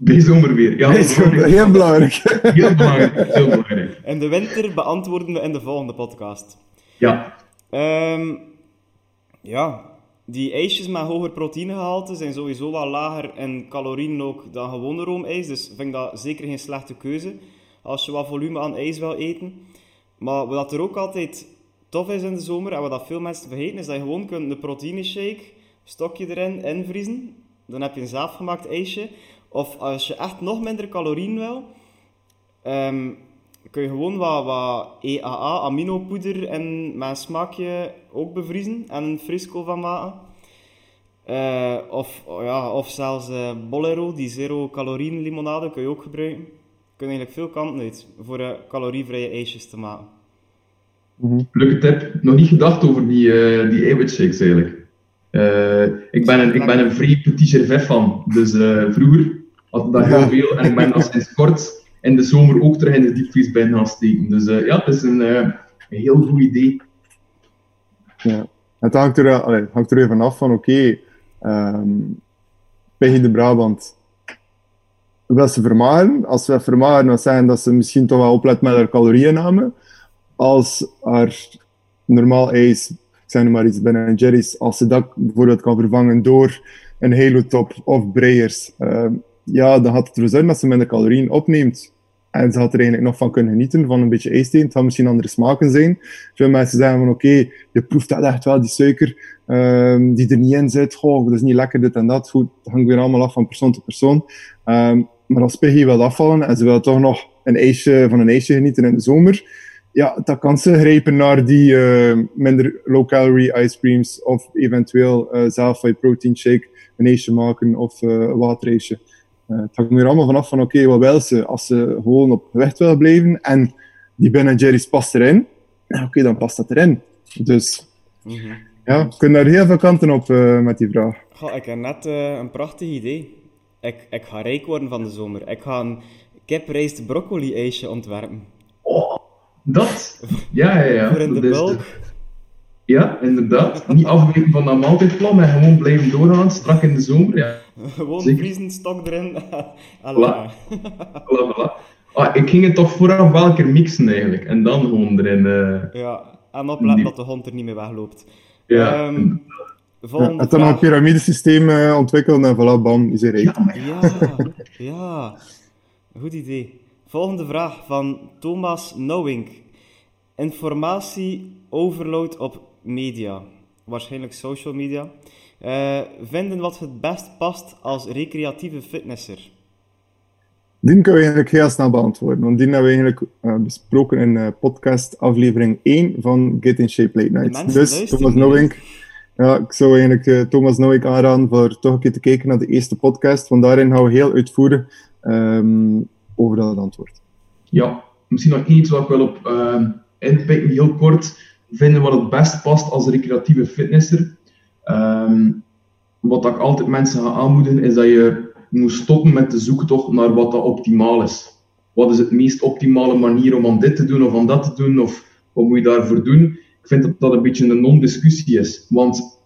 Bij zomerweer. Ja, heel belangrijk. Heel belangrijk. Heel belangrijk. In de winter beantwoorden we in de volgende podcast. Ja, Ehm, ja, die ijsjes met hoger proteïnegehalte zijn sowieso wel lager in calorieën ook dan gewone roomijs. Dus vind ik dat zeker geen slechte keuze als je wat volume aan ijs wil eten. Maar wat er ook altijd tof is in de zomer, en wat dat veel mensen vergeten, is dat je gewoon kunt een proteïne shake, stokje erin, invriezen. Dan heb je een zelfgemaakt ijsje. Of als je echt nog minder calorieën wil, ehm, kun je gewoon wat, wat EAA, aminopoeder en een smaakje ook bevriezen en een frisco van maken. Eh, of, oh ja, of zelfs eh, Bolero, die zero calorieën limonade, kun je ook gebruiken. Je kunt eigenlijk veel kanten uit voor eh, calorievrije ijsjes te maken. leuke tip. Nog niet gedacht over die, eh die eiwitshakes eigenlijk. Eh, ik, ben een, ik ben een vrij petit gervais fan. Dus eh, vroeger had dat heel veel. En ik ben dat sinds kort in de zomer ook terug in de diepvries bij gaan steken. Dus eh, ja, het is een, eh, een heel goed idee. Ja. Het hangt er, er even af van, oké, ehm Peggy de Brabant, wil ze vermageren? Als we vermageren, dan zeggen dat ze misschien toch wel oplet met haar calorieënname. Als haar normaal ijs, ik zeg maar iets, Ben Jerry's, als ze dat bijvoorbeeld kan vervangen door een Halo Top of Breyers, ehm, ja, dan gaat het ervoor zorgen dat ze minder calorieën opneemt. En ze had er eigenlijk nog van kunnen genieten, van een beetje ijsthee. Het zal misschien andere smaken zijn. Veel mensen zeggen van, oké, je proeft dat echt wel, die suiker ehm, die er niet in zit. Goh, dat is niet lekker, dit en dat. Goed, dat hangt weer allemaal af van persoon tot persoon. Ehm, maar als Piggy wil afvallen en ze wil toch nog een ijsje, van een ijsje genieten in de zomer, ja, dan kan ze grijpen naar die eh, minder low-calorie ice creams of eventueel uh, zelf een protein shake, een ijsje maken of uh, een waterijsje. Uh, het hangt er allemaal vanaf van, oké, wat wil ze? Als ze gewoon op gewicht wil blijven en die Ben Jerry's past erin, oké, dan past dat erin. Dus Mhm. ja, we kunnen daar heel veel kanten op met die vraag. Goh, ik heb net eh, een prachtig idee. Ik, ik ga rijk worden van de zomer. Ik ga een kiprijst broccoli-ijsje ontwerpen. Dat? Ja, ja, ja. Voor in de bulk. Ja, inderdaad. Niet afwijken van dat maaltijdplan en gewoon blijven doorgaan, strak in de zomer. Ja, Gewoon Zeker. vriezen, stok erin. Voilà, voilà. Ah, ik ging het toch vooraf wel een keer mixen eigenlijk. En dan gewoon erin. eh, Ja, en opletten dat de hond er niet meer wegloopt. ja. Ehm, Ja, en dan een piramidesysteem eh, ontwikkelen en voilà, bam, is er rijk. ja, maar Ja, ja. Goed idee. Volgende vraag van Thomas Knowing. Informatie overload op media. Waarschijnlijk social media. Eh, vinden wat het best past als recreatieve fitnesser. Die kunnen we eigenlijk heel snel beantwoorden, want die hebben we eigenlijk eh, besproken in eh, podcast aflevering 1 van Get in Shape Late Nights. Dus Thomas. Knowing, ja, ik zou eigenlijk Thomas Knowing aanraden voor toch een keer te kijken naar de eerste podcast, want daarin gaan we heel uitvoerig ehm, over dat antwoord. Ja, misschien nog iets wat ik wil op uh, inpikken, heel kort. Vinden wat het best past als recreatieve fitnesser. Ehm, wat ik altijd mensen ga aanmoedigen, is dat je moet stoppen met de zoektocht naar wat dat optimaal is. Wat is het meest optimale manier om aan dit te doen of aan dat te doen, of wat moet je daarvoor doen? Ik vind dat dat een beetje een non-discussie is, want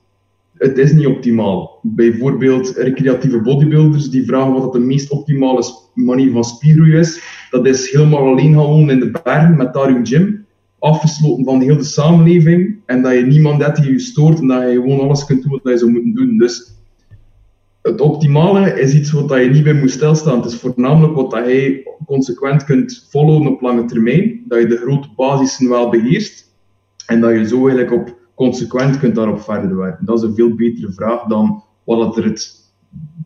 het is niet optimaal. Bijvoorbeeld recreatieve bodybuilders die vragen wat de meest optimale manier van spiergroei is. Dat is helemaal alleen gaan wonen in de bergen met daar hun gym. Afgesloten van de samenleving. En dat je niemand hebt die je stoort en dat je gewoon alles kunt doen wat je zou moeten doen. Dus het optimale is iets wat je niet bij moet stilstaan. Het is voornamelijk wat je consequent kunt followen op lange termijn. Dat je de grote basissen wel beheerst. En dat je zo eigenlijk op consequent kunt daarop verder werken. Dat is een veel betere vraag dan wat er het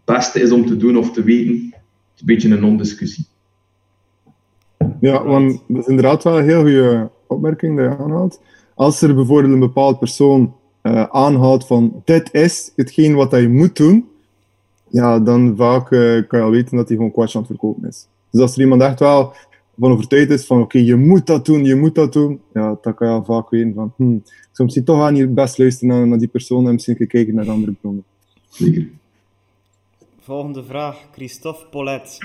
beste is om te doen of te weten. Het is een beetje een non-discussie. Ja, want dat is inderdaad wel een heel goede opmerking dat je aanhaalt. Als er bijvoorbeeld een bepaald persoon eh, aanhoudt van dit is hetgeen wat je moet doen, ja, dan vaak eh, kan je al weten dat hij gewoon kwats aan het verkopen is. Dus als er iemand echt wel van overtuigd is van oké, je moet dat doen, je moet dat doen, ja, dan kan je al vaak weten van hm, ik zou misschien toch aan niet best luisteren naar, naar die persoon en misschien een keer kijken naar andere bronnen. Zeker. Volgende vraag, Christophe Paulet.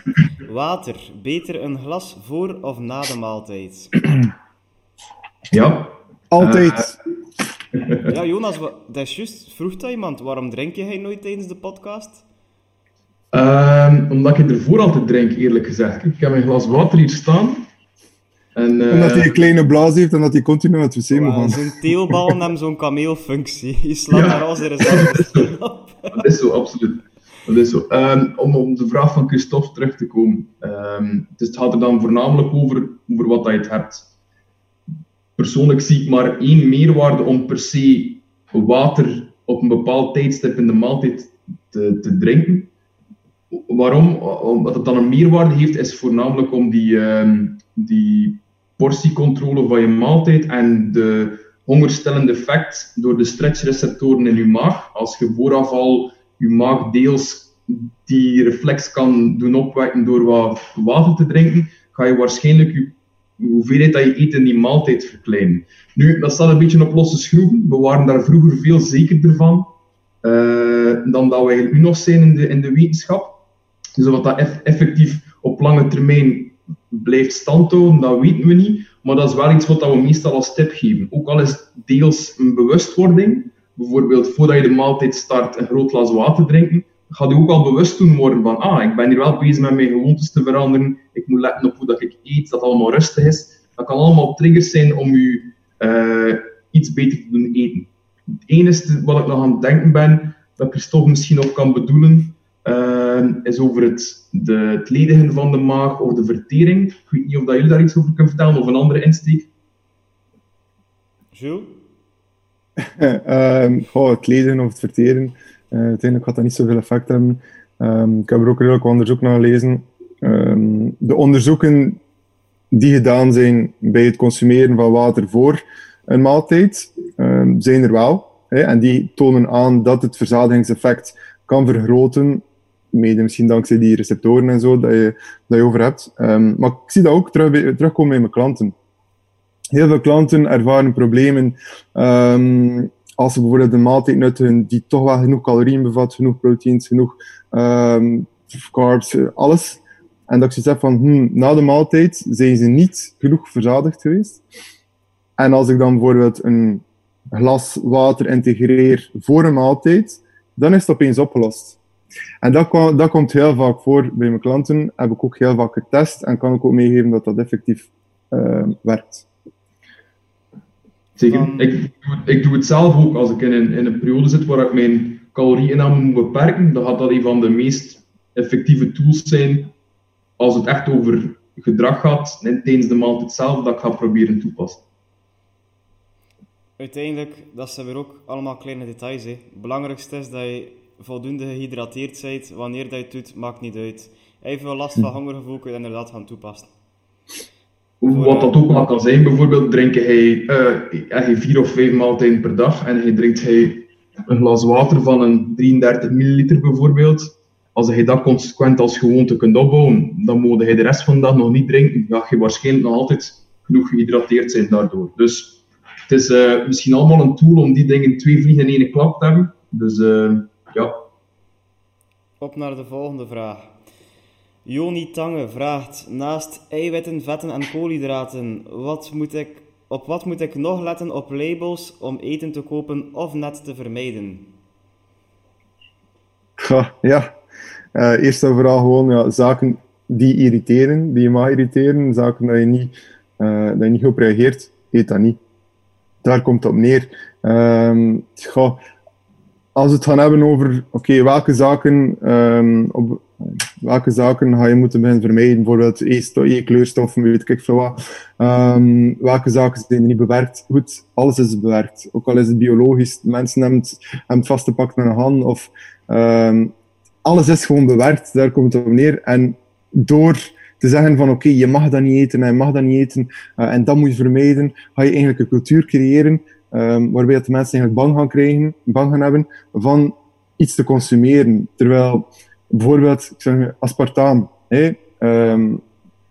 Water, beter een glas voor of na de maaltijd? Ja. Altijd! Ja, Jonas, dat is juist. Vroeg dat iemand, waarom drink je nooit tijdens de podcast? Ehm, omdat ik ervoor altijd drink, eerlijk gezegd. Ik heb mijn glas water hier staan. En, eh, Omdat hij een kleine blaas heeft en dat hij continu naar het wc moet gaan. Zo'n teelballen hebben zo'n kameelfunctie. Je slaat Ja. daar als er eens op. Dat is zo, absoluut. Dat is zo. Ehm, om op de vraag van Christophe terug te komen. Ehm, dus het gaat er dan voornamelijk over, over wat dat je het hebt. Persoonlijk zie ik maar één meerwaarde om per se water op een bepaald tijdstip in de maaltijd te, te drinken. Waarom? Omdat het dan een meerwaarde heeft, is voornamelijk om die, ehm, die portiecontrole van je maaltijd en de hongerstellende effect door de stretchreceptoren in je maag. Als je vooraf al je maag deels die reflex kan doen opwekken door wat water te drinken, ga je waarschijnlijk je de hoeveelheid dat je eet in die maaltijd verkleinen. Nu, dat staat een beetje op losse schroeven. We waren daar vroeger veel zekerder van eh, dan dat eigenlijk nu nog zijn in de, in de wetenschap. Dus wat dat eff- effectief op lange termijn blijft standhouden, dat weten we niet. Maar dat is wel iets wat we meestal als tip geven. Ook al is het deels een bewustwording. Bijvoorbeeld voordat je de maaltijd start een groot glas water drinken. Ga je ook al bewust doen worden van, ah, ik ben hier wel bezig met mijn gewoontes te veranderen. Ik moet letten op hoe dat ik eet, dat allemaal rustig is. Dat kan allemaal triggers zijn om je eh, iets beter te doen eten. Het enige wat ik nog aan het denken ben, dat Christophe misschien nog kan bedoelen, ehm, is over het, de, het ledigen van de maag of de vertering. Ik weet niet of dat jullie daar iets over kunnen vertellen of een andere insteek. Jules? Ehm, goh, het leden of het verteren, eh, uiteindelijk gaat dat niet zoveel effect hebben. Ehm, ik heb er ook redelijk onderzoek naar gelezen. Ehm, de onderzoeken die gedaan zijn bij het consumeren van water voor een maaltijd, ehm, zijn er wel. Hè, en die tonen aan dat het verzadigingseffect kan vergroten, mede misschien dankzij die receptoren en zo dat je, dat je over hebt. Maar ik zie dat ook terug, terugkomen bij mijn klanten. Heel veel klanten ervaren problemen als ze bijvoorbeeld een maaltijd nuttigen die toch wel genoeg calorieën bevat, genoeg proteïns, genoeg ehm, carbs, alles. En dat ik zoiets van, hmm, na de maaltijd zijn ze niet genoeg verzadigd geweest. En als ik dan bijvoorbeeld een glas water integreer voor een maaltijd, dan is het opeens opgelost. En dat, dat komt heel vaak voor bij mijn klanten. Heb ik ook heel vaak getest en kan ik ook meegeven dat dat effectief ehm, werkt. Zeker. Ik, doe het- ik doe het zelf ook als ik in een, in een periode zit waar ik mijn calorieinname moet beperken. Dan gaat dat een van de meest effectieve tools zijn als het echt over gedrag gaat en tijdens de maaltijd zelf dat ik ga proberen toepassen. Uiteindelijk, dat zijn weer ook allemaal kleine details. Hè. Het belangrijkste is dat je voldoende gehydrateerd bent. Wanneer dat je het doet, maakt niet uit. Even last van hongergevoel kun je dat inderdaad gaan toepassen. Wat dat ook wel kan zijn, bijvoorbeeld drinken hij, eh hij vier of vijf maaltijden per dag en hij drinkt hij een glas water van een 33 milliliter bijvoorbeeld. Als hij dat consequent als gewoonte kunt opbouwen, dan moet hij de rest van de dag nog niet drinken. Ga je waarschijnlijk nog altijd genoeg gehydrateerd zijn daardoor. Dus het is eh, misschien allemaal een tool om die dingen twee vliegen in één klap te hebben. Dus eh, ja, Op naar de volgende vraag. Joni Tange vraagt, naast eiwitten, vetten en koolhydraten, wat moet ik, op wat moet ik nog letten op labels om eten te kopen of net te vermijden? Ja, ja. Eh, eerst en vooral gewoon ja, zaken die irriteren, die je mag irriteren, zaken dat je niet, eh, dat je niet op reageert, eet dat niet. Daar komt het op neer. Goh, als we het gaan hebben over, oké, welke zaken, ehm, op, welke zaken ga je moeten beginnen vermijden? Bijvoorbeeld E-kleurstoffen, weet ik veel wat. Ehm, welke zaken zijn er niet bewerkt? Goed, alles is bewerkt. Ook al is het biologisch, mensen hebben het, het vastgepakt met een hand of Ehm, alles is gewoon bewerkt, daar komt het op neer. En door te zeggen van oké, je mag dat niet eten en je mag dat niet eten eh, en dat moet je vermijden, ga je eigenlijk een cultuur creëren ehm, waarbij de mensen eigenlijk bang gaan krijgen, bang gaan hebben van iets te consumeren. Terwijl bijvoorbeeld, ik zeg aspartaam, ehm,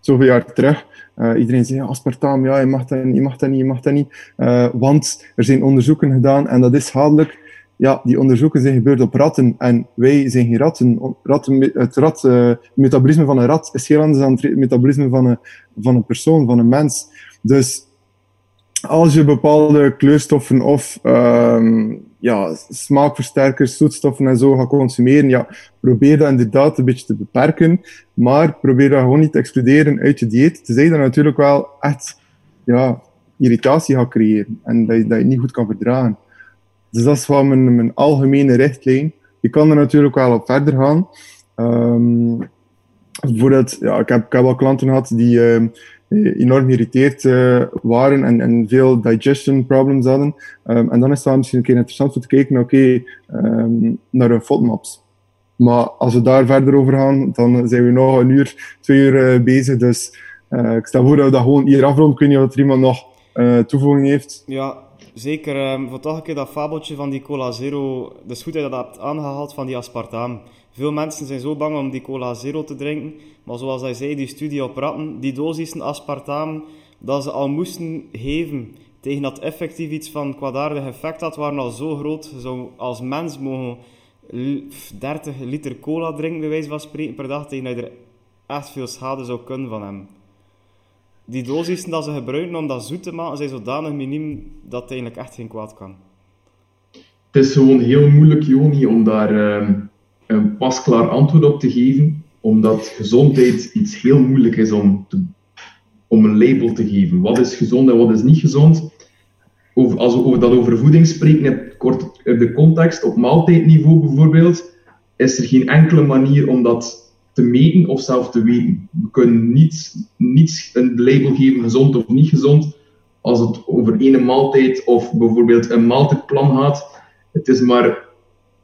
zoveel jaar terug, eh, iedereen ja, aspartaam, ja, je mag dat, niet, je mag dat niet, je mag dat niet, Eh, want er zijn onderzoeken gedaan en dat is schadelijk ja, die onderzoeken zijn gebeurd op ratten en wij zijn geen ratten. ratten het rat, eh, metabolisme van een rat is heel anders dan het metabolisme van een, van een persoon, van een mens. Dus als je bepaalde kleurstoffen of ehm, ja, smaakversterkers, zoetstoffen en zo gaat consumeren, ja, probeer dat inderdaad een beetje te beperken, maar probeer dat gewoon niet te excluderen uit je dieet. Tenzij dat natuurlijk wel echt ja, irritatie gaat creëren en dat je, dat niet goed kan verdragen. Dus dat is wel mijn, mijn algemene richtlijn. Je kan er natuurlijk wel op verder gaan. Bijvoorbeeld, ja, ik, heb, ik heb wel klanten gehad die ehm, enorm geïrriteerd eh, waren en, veel digestion problems hadden. Ehm, en dan is het wel misschien een keer interessant om te kijken oké, ehm, naar hun FODMAPs. Maar als we daar verder over gaan, dan zijn we nog een uur, twee uur eh, bezig. Dus eh, ik stel voor dat we dat gewoon hier afronden. Weet niet of er iemand nog eh, toevoeging heeft. Ja, zeker. ehm, voor toch een keer dat fabeltje van die cola zero. Is goed dat je dat hebt aangehaald van die aspartaam. Veel mensen zijn zo bang om die cola zero te drinken. Maar zoals hij zei, die studie op ratten, die dosissen aspartaam dat ze al moesten geven tegen dat effectief iets van kwaadaardig effect had, waren al zo groot. Zou als mens mogen li- 30 liter cola drinken, bij wijze van spreken, per dag, tegen dat je er echt veel schade zou kunnen van hem. Die dosissen dat ze gebruiken om dat zoet te maken, zijn zodanig miniem dat het eigenlijk echt geen kwaad kan. Het is gewoon heel moeilijk, Joni, om daar ehm, een pasklaar antwoord op te geven, omdat gezondheid iets heel moeilijk is om, te, om een label te geven. Wat is gezond en wat is niet gezond? Als we over dat over voeding spreken, in, kort, de context, op maaltijdniveau bijvoorbeeld, is er geen enkele manier om dat te meten of zelf te weten. We kunnen niet, niet een label geven, gezond of niet gezond, als het over ene maaltijd of bijvoorbeeld een maaltijdplan gaat. Het is maar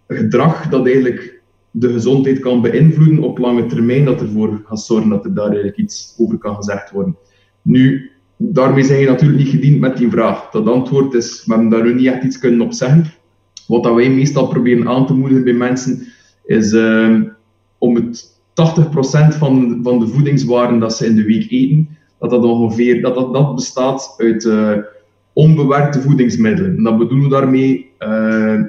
gedrag dat eigenlijk de gezondheid kan beïnvloeden op lange termijn, dat ervoor gaat zorgen dat er daar eigenlijk iets over kan gezegd worden. Nu, daarmee zijn je natuurlijk niet gediend met die vraag. Dat antwoord is, we hebben daar niet echt iets kunnen op zeggen. Wat dat wij meestal proberen aan te moedigen bij mensen, is uh, om het 80% van, van de voedingswaren dat ze in de week eten, dat dat ongeveer dat dat, bestaat uit uh, onbewerkte voedingsmiddelen. En dat bedoelen we daarmee uh,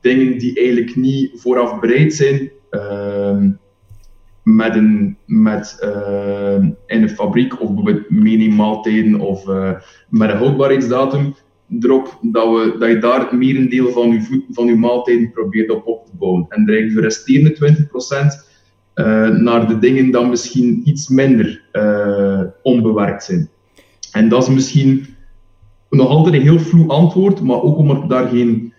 dingen die eigenlijk niet vooraf bereid zijn uh, met een, met, in een fabriek of bijvoorbeeld mini-maaltijden of met een houdbaarheidsdatum erop, dat, we, dat je daar meer een deel van je, van je maaltijden probeert op te bouwen. En de resterende 20% uh, naar de dingen die misschien iets minder uh, onbewerkt zijn. En dat is misschien nog altijd een heel vloe antwoord, maar ook omdat daar geen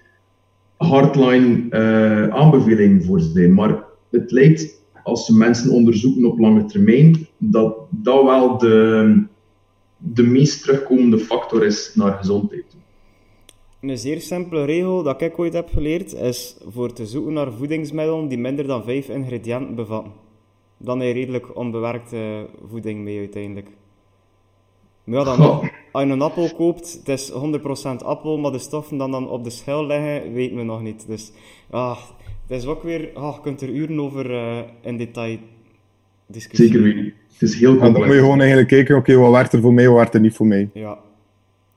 hardline uh, aanbeveling voor zijn. Maar het lijkt, als ze mensen onderzoeken op lange termijn, dat dat wel de, de meest terugkomende factor is naar gezondheid. Een zeer simpele regel dat ik ooit heb geleerd is voor te zoeken naar voedingsmiddelen die minder dan 5 ingrediënten bevatten. Dan je redelijk onbewerkte voeding mee uiteindelijk. Maar ja, dan, als je een appel koopt, het is 100% appel, maar de stoffen dan, dan op de schil liggen, weten we nog niet. Dus ah, het is ook weer, ah, je kunt er uren over uh, in detail discussiëren. Zeker weten. Het is heel complex. En dan moet je gewoon eigenlijk kijken, oké, okay, wat werkt er voor mij, wat werkt er niet voor mij. Ja,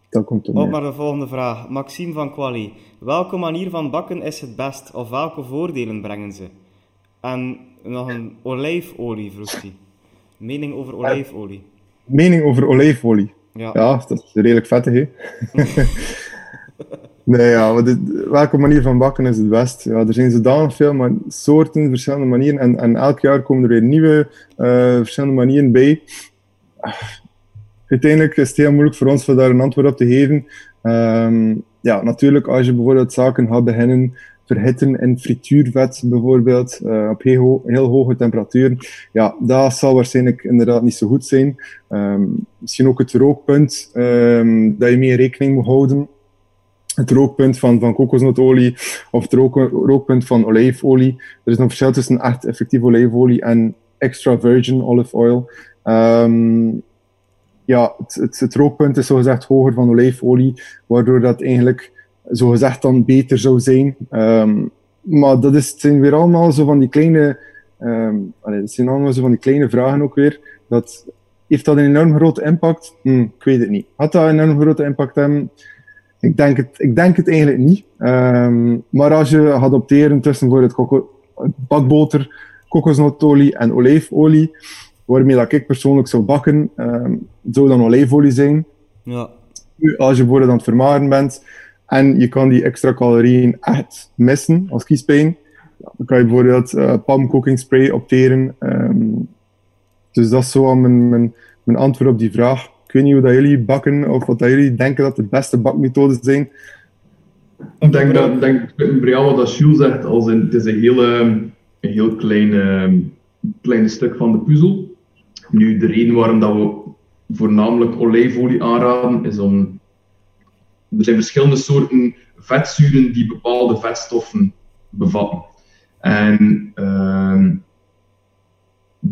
dat komt er Op naar de volgende vraag. Maxime van Quali. Welke manier van bakken is het best? Of welke voordelen brengen ze? En nog een olijfolie, vroeg hij. Mening over olijfolie. Mening over olijfolie? Ja. ja, dat is redelijk vettig, hè? nee, ja, welke manier van bakken is het best? Ja, er zijn zodanig veel maar soorten, verschillende manieren. En, en elk jaar komen er weer nieuwe, uh, verschillende manieren bij uiteindelijk is het heel moeilijk voor ons om daar een antwoord op te geven. Um, ja, natuurlijk, als je bijvoorbeeld zaken gaat beginnen verhitten in frituurvet bijvoorbeeld, uh, op heel, heel, hoge temperaturen, ja, dat zal waarschijnlijk inderdaad niet zo goed zijn. Um, misschien ook het rookpunt, um, dat je mee rekening moet houden. Het rookpunt van, van kokosnotolie of het rook, rookpunt van olijfolie. Er is een verschil tussen echt effectief olijfolie en extra virgin olive oil. Um, ja, het, het, het rookpunt is zogezegd hoger van olijfolie, waardoor dat eigenlijk zogezegd dan beter zou zijn. Um, maar dat is, het zijn weer allemaal zo van die kleine, um, allee, het zijn allemaal zo van die kleine vragen ook weer. Dat, heeft dat een enorm grote impact? Hm, ik weet het niet. Had dat een enorm grote impact hebben? Ik denk het, ik denk het eigenlijk niet. Um, maar als je gaat opteren tussen bijvoorbeeld bakboter, kokosnotolie en olijfolie, waarmee dat ik persoonlijk zou bakken, um, zou dan olijfolie zijn. Ja. Als je bijvoorbeeld aan het vermaren bent en je kan die extra calorieën echt missen als kiespijn, dan kan je bijvoorbeeld uh, palm cooking spray opteren. Um, dus dat is zo mijn, mijn, mijn antwoord op die vraag. Ik weet niet hoe dat jullie bakken of wat dat jullie denken dat de beste bakmethoden zijn. Ik denk dat, denk, Brian, wat Jules zegt, als in, het is een, hele, een heel klein, um, klein stuk van de puzzel. Nu, de reden waarom dat we voornamelijk olijfolie aanraden, is om... Er zijn verschillende soorten vetzuren die bepaalde vetstoffen bevatten. En uh,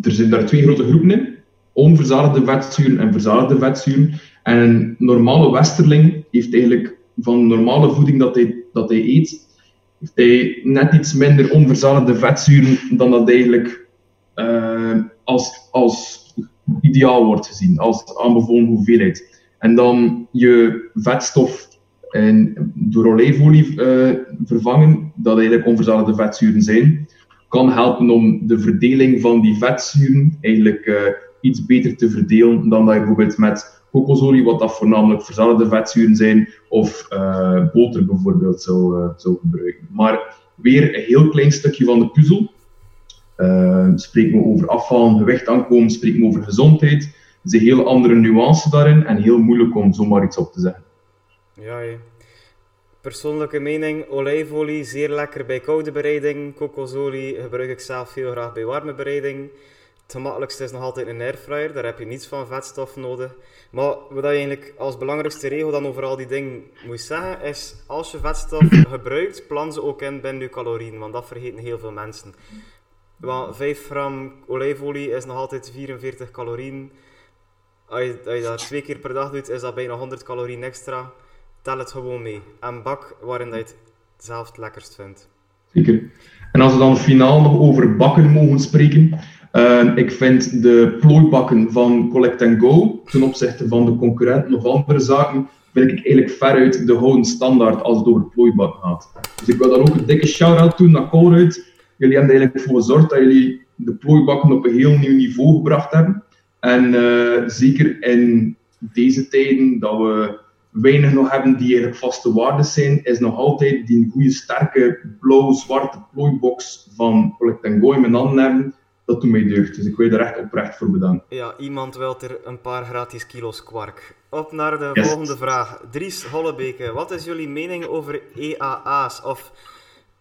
er zijn daar twee grote groepen in. Onverzadigde vetzuren en verzadigde vetzuren. En een normale westerling heeft eigenlijk van normale voeding dat hij, dat hij eet, heeft hij net iets minder onverzadigde vetzuren dan dat eigenlijk uh, als, als ideaal wordt gezien, als aanbevolen hoeveelheid. En dan je vetstof en door olijfolie uh, vervangen, dat eigenlijk onverzadigde vetzuren zijn, kan helpen om de verdeling van die vetzuren eigenlijk uh, iets beter te verdelen dan dat je bijvoorbeeld met kokosolie, wat dat voornamelijk verzadigde vetzuren zijn, of uh, boter bijvoorbeeld zou, zou gebruiken. Maar weer een heel klein stukje van de puzzel, spreken we over afval, gewicht aankomen, spreken we over gezondheid. Is een heel andere nuance daarin en heel moeilijk om zomaar iets op te zeggen. Ja, persoonlijke mening, olijfolie zeer lekker bij koude bereiding. Kokosolie gebruik ik zelf heel graag bij warme bereiding. Het gemakkelijkste is nog altijd een airfryer, daar heb je niets van vetstof nodig. Maar wat je eigenlijk als belangrijkste regel dan over al die dingen moet zeggen, is als je vetstof gebruikt, plan ze ook in binnen je calorieën, want dat vergeten heel veel mensen. Want 5 gram olijfolie is nog altijd 44 calorieën. Als je, dat twee keer per dag doet, is dat bijna 100 calorieën extra. Tel het gewoon mee. En bak waarin je het zelf het lekkerst vindt. Zeker. En als we dan finaal nog over bakken mogen spreken. Uh, ik vind de plooibakken van Collect Go ten opzichte van de concurrenten of andere zaken, vind ik eigenlijk veruit de gouden standaard als het over plooibakken gaat. Dus ik wil daar ook een dikke shout-out doen naar Colruyt. Jullie hebben er eigenlijk voor gezorgd dat jullie de plooibakken op een heel nieuw niveau gebracht hebben. En uh, zeker in deze tijden dat we weinig nog hebben die eigenlijk vaste waarden zijn, is nog altijd die goede sterke blauw-zwarte plooibox van Collect Go in mijn handen hebben dat doet mij deugd. Dus ik wil je er echt oprecht voor bedanken. Ja, iemand wil er een paar gratis kilo's kwark. Op naar de volgende vraag. Dries Hollebeke, wat is jullie mening over EAA's? Of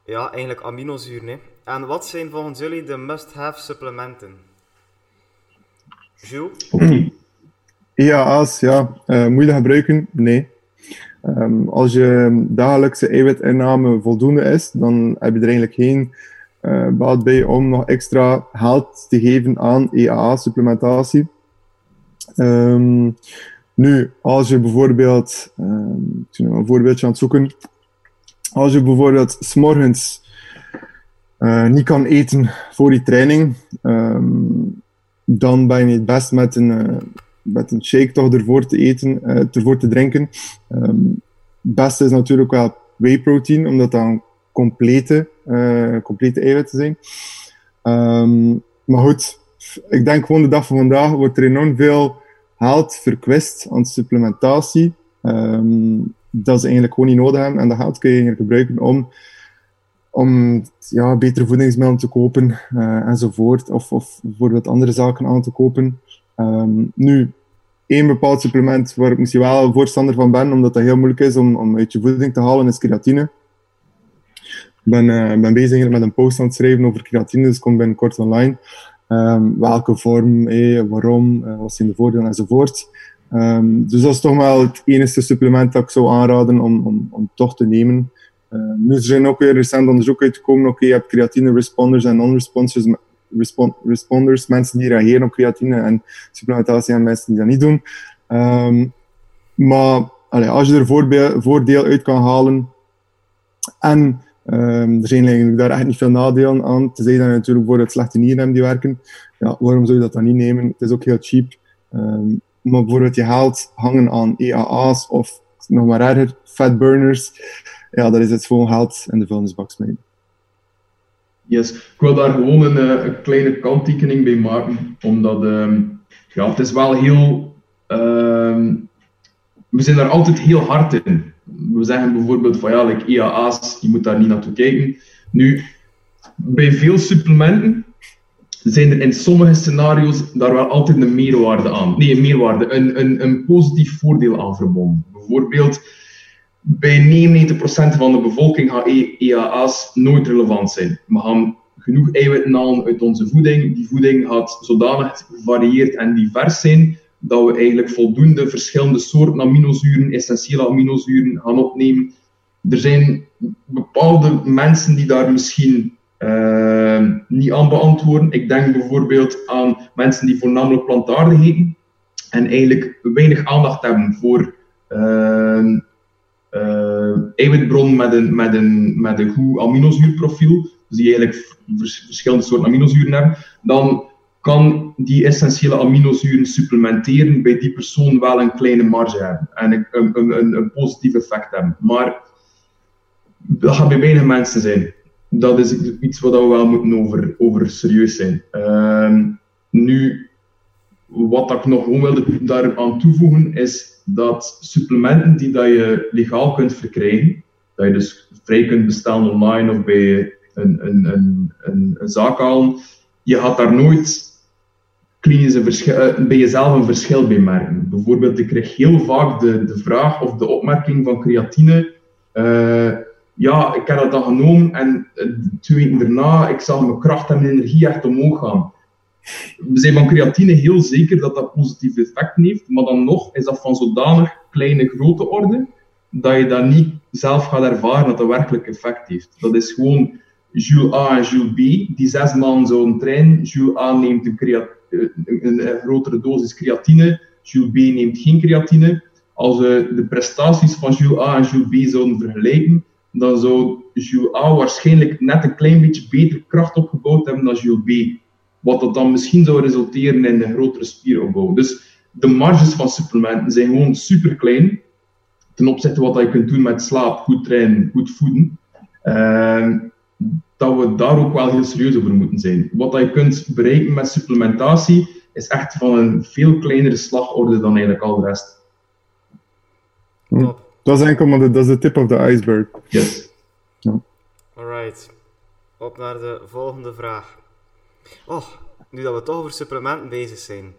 ja, eigenlijk aminozuren. Hè? En wat zijn volgens jullie de must-have supplementen? Jules? Ja, uh, je dat gebruiken? Nee. Um, als je dagelijkse eiwitinname voldoende is, dan heb je er eigenlijk geen uh, baat bij om nog extra geld te geven aan EAA-supplementatie. Um, nu, als je bijvoorbeeld, um, ik ben een voorbeeldje aan het zoeken, als je bijvoorbeeld s'morgens uh, niet kan eten voor je training, dan ben je het best met een, uh, met een shake toch ervoor te eten, uh, ervoor te drinken. Het beste is natuurlijk wel whey protein, omdat dat een complete, uh, complete eiwitten zijn. Um, maar goed, ik denk gewoon de dag van vandaag wordt er enorm veel geld verkwist aan supplementatie. Um, dat ze eigenlijk gewoon niet nodig hebben. En dat geld kun je gebruiken om, om ja, betere voedingsmiddelen te kopen uh, enzovoort. Of, of bijvoorbeeld andere zaken aan te kopen. Um, nu, één bepaald supplement waar ik misschien wel voorstander van ben, omdat dat heel moeilijk is om, om uit je voeding te halen, is creatine. Ik ben, uh, ben bezig met een post aan het schrijven over creatine, dus komt binnenkort online. Um, welke vorm, eh, waarom, wat zijn de voordelen enzovoort. Um, dus dat is toch wel het enige supplement dat ik zou aanraden om, om, om toch te nemen. Uh, nu zijn ook weer recent onderzoek uitgekomen, oké, okay, je hebt creatine responders en non-responders, respon responders, mensen die reageren op creatine en supplementatie en mensen die dat niet doen. Um, maar als je er voordeel, uit kan halen en Um, er zijn eigenlijk daar echt niet veel nadelen aan. Tenzij natuurlijk bijvoorbeeld slechte nieren die werken. Ja, waarom zou je dat dan niet nemen? Het is ook heel cheap. Um, maar bijvoorbeeld je geld hangen aan EAA's of nog maar erger, fatburners. Ja, dat is het gewoon geld in de vuilnisbak smijten. Yes, ik wil daar gewoon een, een kleine kanttekening bij maken. Omdat um, ja, het is wel heel... we zijn daar altijd heel hard in we zeggen bijvoorbeeld van ja, like IAA's, je moet daar niet naartoe kijken. Nu, bij veel supplementen zijn er in sommige scenario's daar wel altijd een meerwaarde aan. Nee, een meerwaarde, een, een, een positief voordeel aan verbonden. Bijvoorbeeld, bij 99% van de bevolking gaan EAA's nooit relevant zijn. We gaan genoeg eiwitten halen uit onze voeding. Die voeding gaat zodanig gevarieerd en divers zijn dat we eigenlijk voldoende verschillende soorten aminozuren, essentiële aminozuren, gaan opnemen. Er zijn bepaalde mensen die daar misschien uh, niet aan beantwoorden. Ik denk bijvoorbeeld aan mensen die voornamelijk plantaardig eten en eigenlijk weinig aandacht hebben voor uh, uh, eiwitbron met een, met, een, met een goed aminozuurprofiel, dus die eigenlijk verschillende soorten aminozuren hebben, dan kan die essentiële aminozuren supplementeren bij die persoon wel een kleine marge hebben en een, een, een, een positief effect hebben. Maar dat gaat bij weinig mensen zijn. Dat is iets wat we wel moeten over, over serieus zijn. Uh, nu, wat ik nog gewoon wilde daar aan toevoegen, is dat supplementen die dat je legaal kunt verkrijgen, dat je dus vrij kunt bestellen online of bij een, een, een, een, zaak halen, je gaat daar nooit klinisch een verschil, bij jezelf een verschil bij merken. Bijvoorbeeld, ik krijg heel vaak de, de vraag of de opmerking van creatine Eh, ja, ik heb dat dan genomen en eh, twee weken daarna, ik zag mijn kracht en mijn energie echt omhoog gaan. We zijn van creatine heel zeker dat dat positieve effecten heeft, maar dan nog is dat van zodanig kleine grote orde, dat je dat niet zelf gaat ervaren dat dat werkelijk effect heeft. Dat is gewoon Jules A en Jules B, die zes man zo'n trainen. Jules A neemt eh, een, een grotere dosis creatine, Jules B neemt geen creatine. Als we de prestaties van Jules A en Jules B zouden vergelijken, dan zou Jules A waarschijnlijk net een klein beetje beter kracht opgebouwd hebben dan Jules B. Wat dat dan misschien zou resulteren in een grotere spieropbouw. Dus de marges van supplementen zijn gewoon super klein ten opzichte wat je kunt doen met slaap, goed trainen, goed voeden. Ehm, dat we daar ook wel heel serieus over moeten zijn. Wat dat je kunt bereiken met supplementatie is echt van een veel kleinere slagorde dan eigenlijk al de rest. Dat is enkel de, dat is de tip of the iceberg. Yes. Alright. Op naar de volgende vraag. Oh, nu dat we toch over supplementen bezig zijn.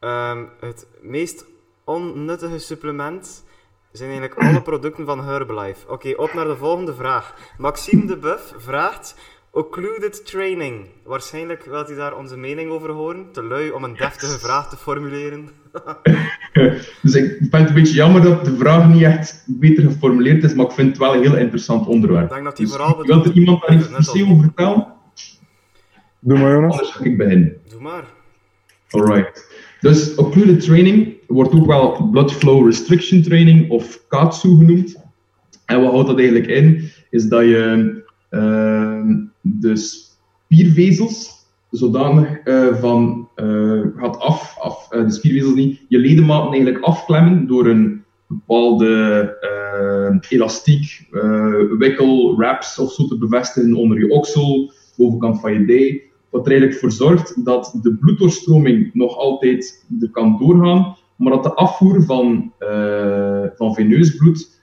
Ehm, het meest onnuttige supplement zijn eigenlijk alle producten van Herbalife. Oké, op naar de volgende vraag. Maxime de Buff vraagt... Occluded training. Waarschijnlijk wilt u daar onze mening over horen. Te lui om een deftige vraag te formuleren. Dus ik vind het een beetje jammer dat de vraag niet echt beter geformuleerd is, maar ik vind het wel een heel interessant onderwerp. Ik denk dat die Dus vooral wilt bedoeld- er iemand daar iets over vertellen? Doe maar, Jonas. Anders ga ik beginnen. Doe maar. Alright. Dus occluded training wordt ook wel blood flow restriction training of KATSU genoemd. En wat houdt dat eigenlijk in? Is dat je ehm, de spiervezels zodanig eh, van eh, gaat af, af eh, de spiervezels niet, je ledematen eigenlijk afklemmen door een bepaalde elastiek, eh, wikkel, wraps of zo te bevestigen onder je oksel, bovenkant van je dij. Wat er eigenlijk zorgt dat de bloeddoorstroming nog altijd er kan doorgaan, maar dat de afvoer van, eh, van veneus bloed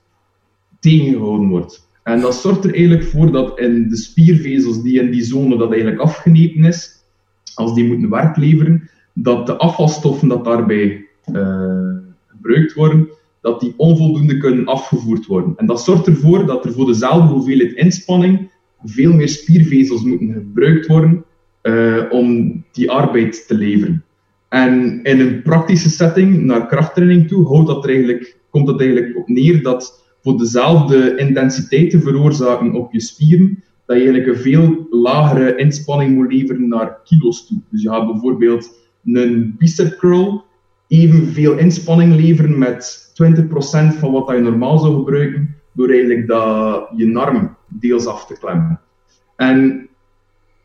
tegengehouden wordt. En dat zorgt er eigenlijk voor dat in de spiervezels die in die zone dat eigenlijk afgenepen is, als die moeten werk leveren, dat de afvalstoffen dat daarbij eh, gebruikt worden, dat die onvoldoende kunnen afgevoerd worden. En dat zorgt ervoor dat er voor dezelfde hoeveelheid inspanning veel meer spiervezels moeten gebruikt worden eh, om die arbeid te leveren. En in een praktische setting naar krachttraining toe houdt dat eigenlijk, komt dat eigenlijk op neer dat voor dezelfde intensiteit te veroorzaken op je spieren, dat je eigenlijk een veel lagere inspanning moet leveren naar kilo's toe. Dus je gaat bijvoorbeeld een bicep curl evenveel inspanning leveren met 20% van wat je normaal zou gebruiken, door eigenlijk dat, je arm deels af te klemmen. En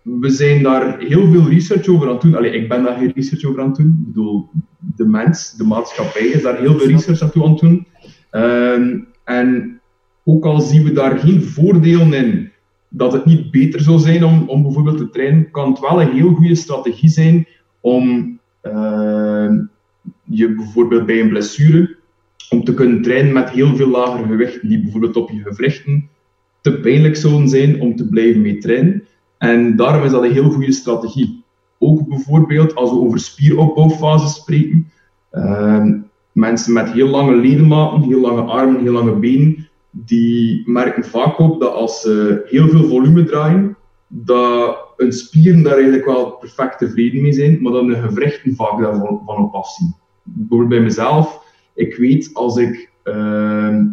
we zijn daar heel veel research over aan het doen. Allee, ik ben daar geen research over aan het doen. Ik bedoel, de mens, de maatschappij is daar heel veel research aan het doen. Ehm, en ook al zien we daar geen voordelen in dat het niet beter zou zijn om, om bijvoorbeeld te trainen, kan het wel een heel goede strategie zijn om ehm, je bijvoorbeeld bij een blessure, om te kunnen trainen met heel veel lager gewicht, die bijvoorbeeld op je gewrichten te pijnlijk zouden zijn om te blijven mee trainen. En daarom is dat een heel goede strategie. Ook bijvoorbeeld als we over spieropbouwfases spreken. ehm, mensen met heel lange ledematen, heel lange armen, heel lange benen, die merken vaak op dat als ze heel veel volume draaien, dat hun spieren daar eigenlijk wel perfect tevreden mee zijn, maar dat hun gewrichten vaak daarvan van op afzien. Bijvoorbeeld bij mezelf, ik weet als ik ehm,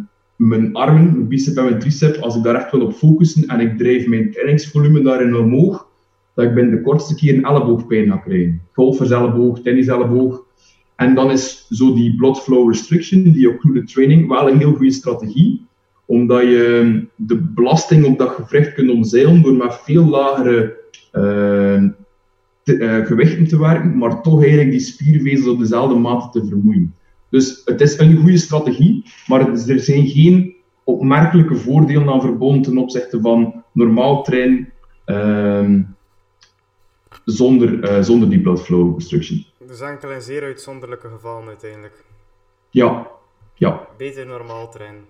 mijn armen, mijn bicep en mijn tricep, als ik daar echt wil op focussen en ik drijf mijn trainingsvolume daarin omhoog, dat ik binnen de kortste keer een elleboogpijn ga krijgen. Golferselleboog, tenniselleboog. En dan is zo die blood flow restriction, die occluded training, wel een heel goede strategie. Omdat je de belasting op dat gewricht kunt omzeilen door met veel lagere eh, te- eh, gewichten te werken, maar toch eigenlijk die spiervezels op dezelfde mate te vermoeien. Dus het is een goede strategie, maar is- er zijn geen opmerkelijke voordelen aan verbonden ten opzichte van normaal trainen ehm, zonder, eh, zonder die blood flow restriction. Dus enkel in zeer uitzonderlijke gevallen uiteindelijk. Ja, ja. Beter normaal trainen.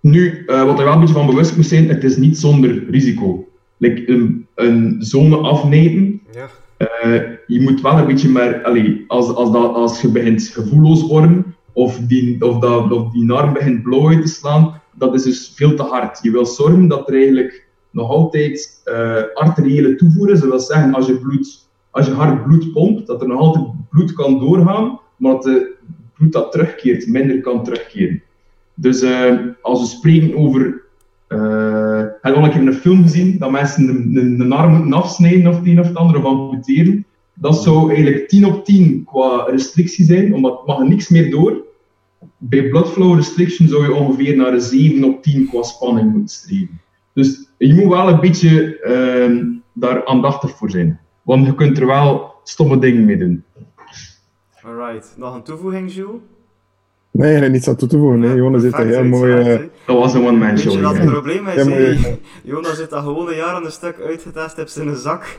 Nu, eh, wat er wel een beetje van bewust moet zijn, het is niet zonder risico. Like een, een zone afnijden, Ja. Eh, je moet wel een beetje maar, als, als, dat, als je begint gevoelloos worden, of die, of, dat, of die begint blauw te slaan, dat is dus veel te hard. Je wil zorgen dat er eigenlijk nog altijd uh, arteriële toevoer is. Dat wil zeggen, als je, bloed, als je hard bloed pompt, dat er nog altijd bloed kan doorgaan, maar dat het bloed dat terugkeert minder kan terugkeren. Dus uh, als we spreken over heb al een keer een film gezien dat mensen een, een, arm moeten afsnijden of het een of het ander of amputeren. Dat zou eigenlijk 10 op 10 qua restrictie zijn, omdat mag er niks meer door. Bij bloodflow restriction zou je ongeveer naar een 7 op 10 qua spanning moeten streven. Dus je moet wel een beetje uh, daar aandachtig voor zijn. Want je kunt er wel stomme dingen mee doen. Alright, nog een toevoeging, Jules? Nee, er niets aan toe te voegen. Nee. Jonas zit een heel mooie... Dat was een one-man show. Weet je wat het ja. probleem is? Ja, hè? Jonas zit dat gewoon een jaar aan een stuk uitgetest, heeft in een zak.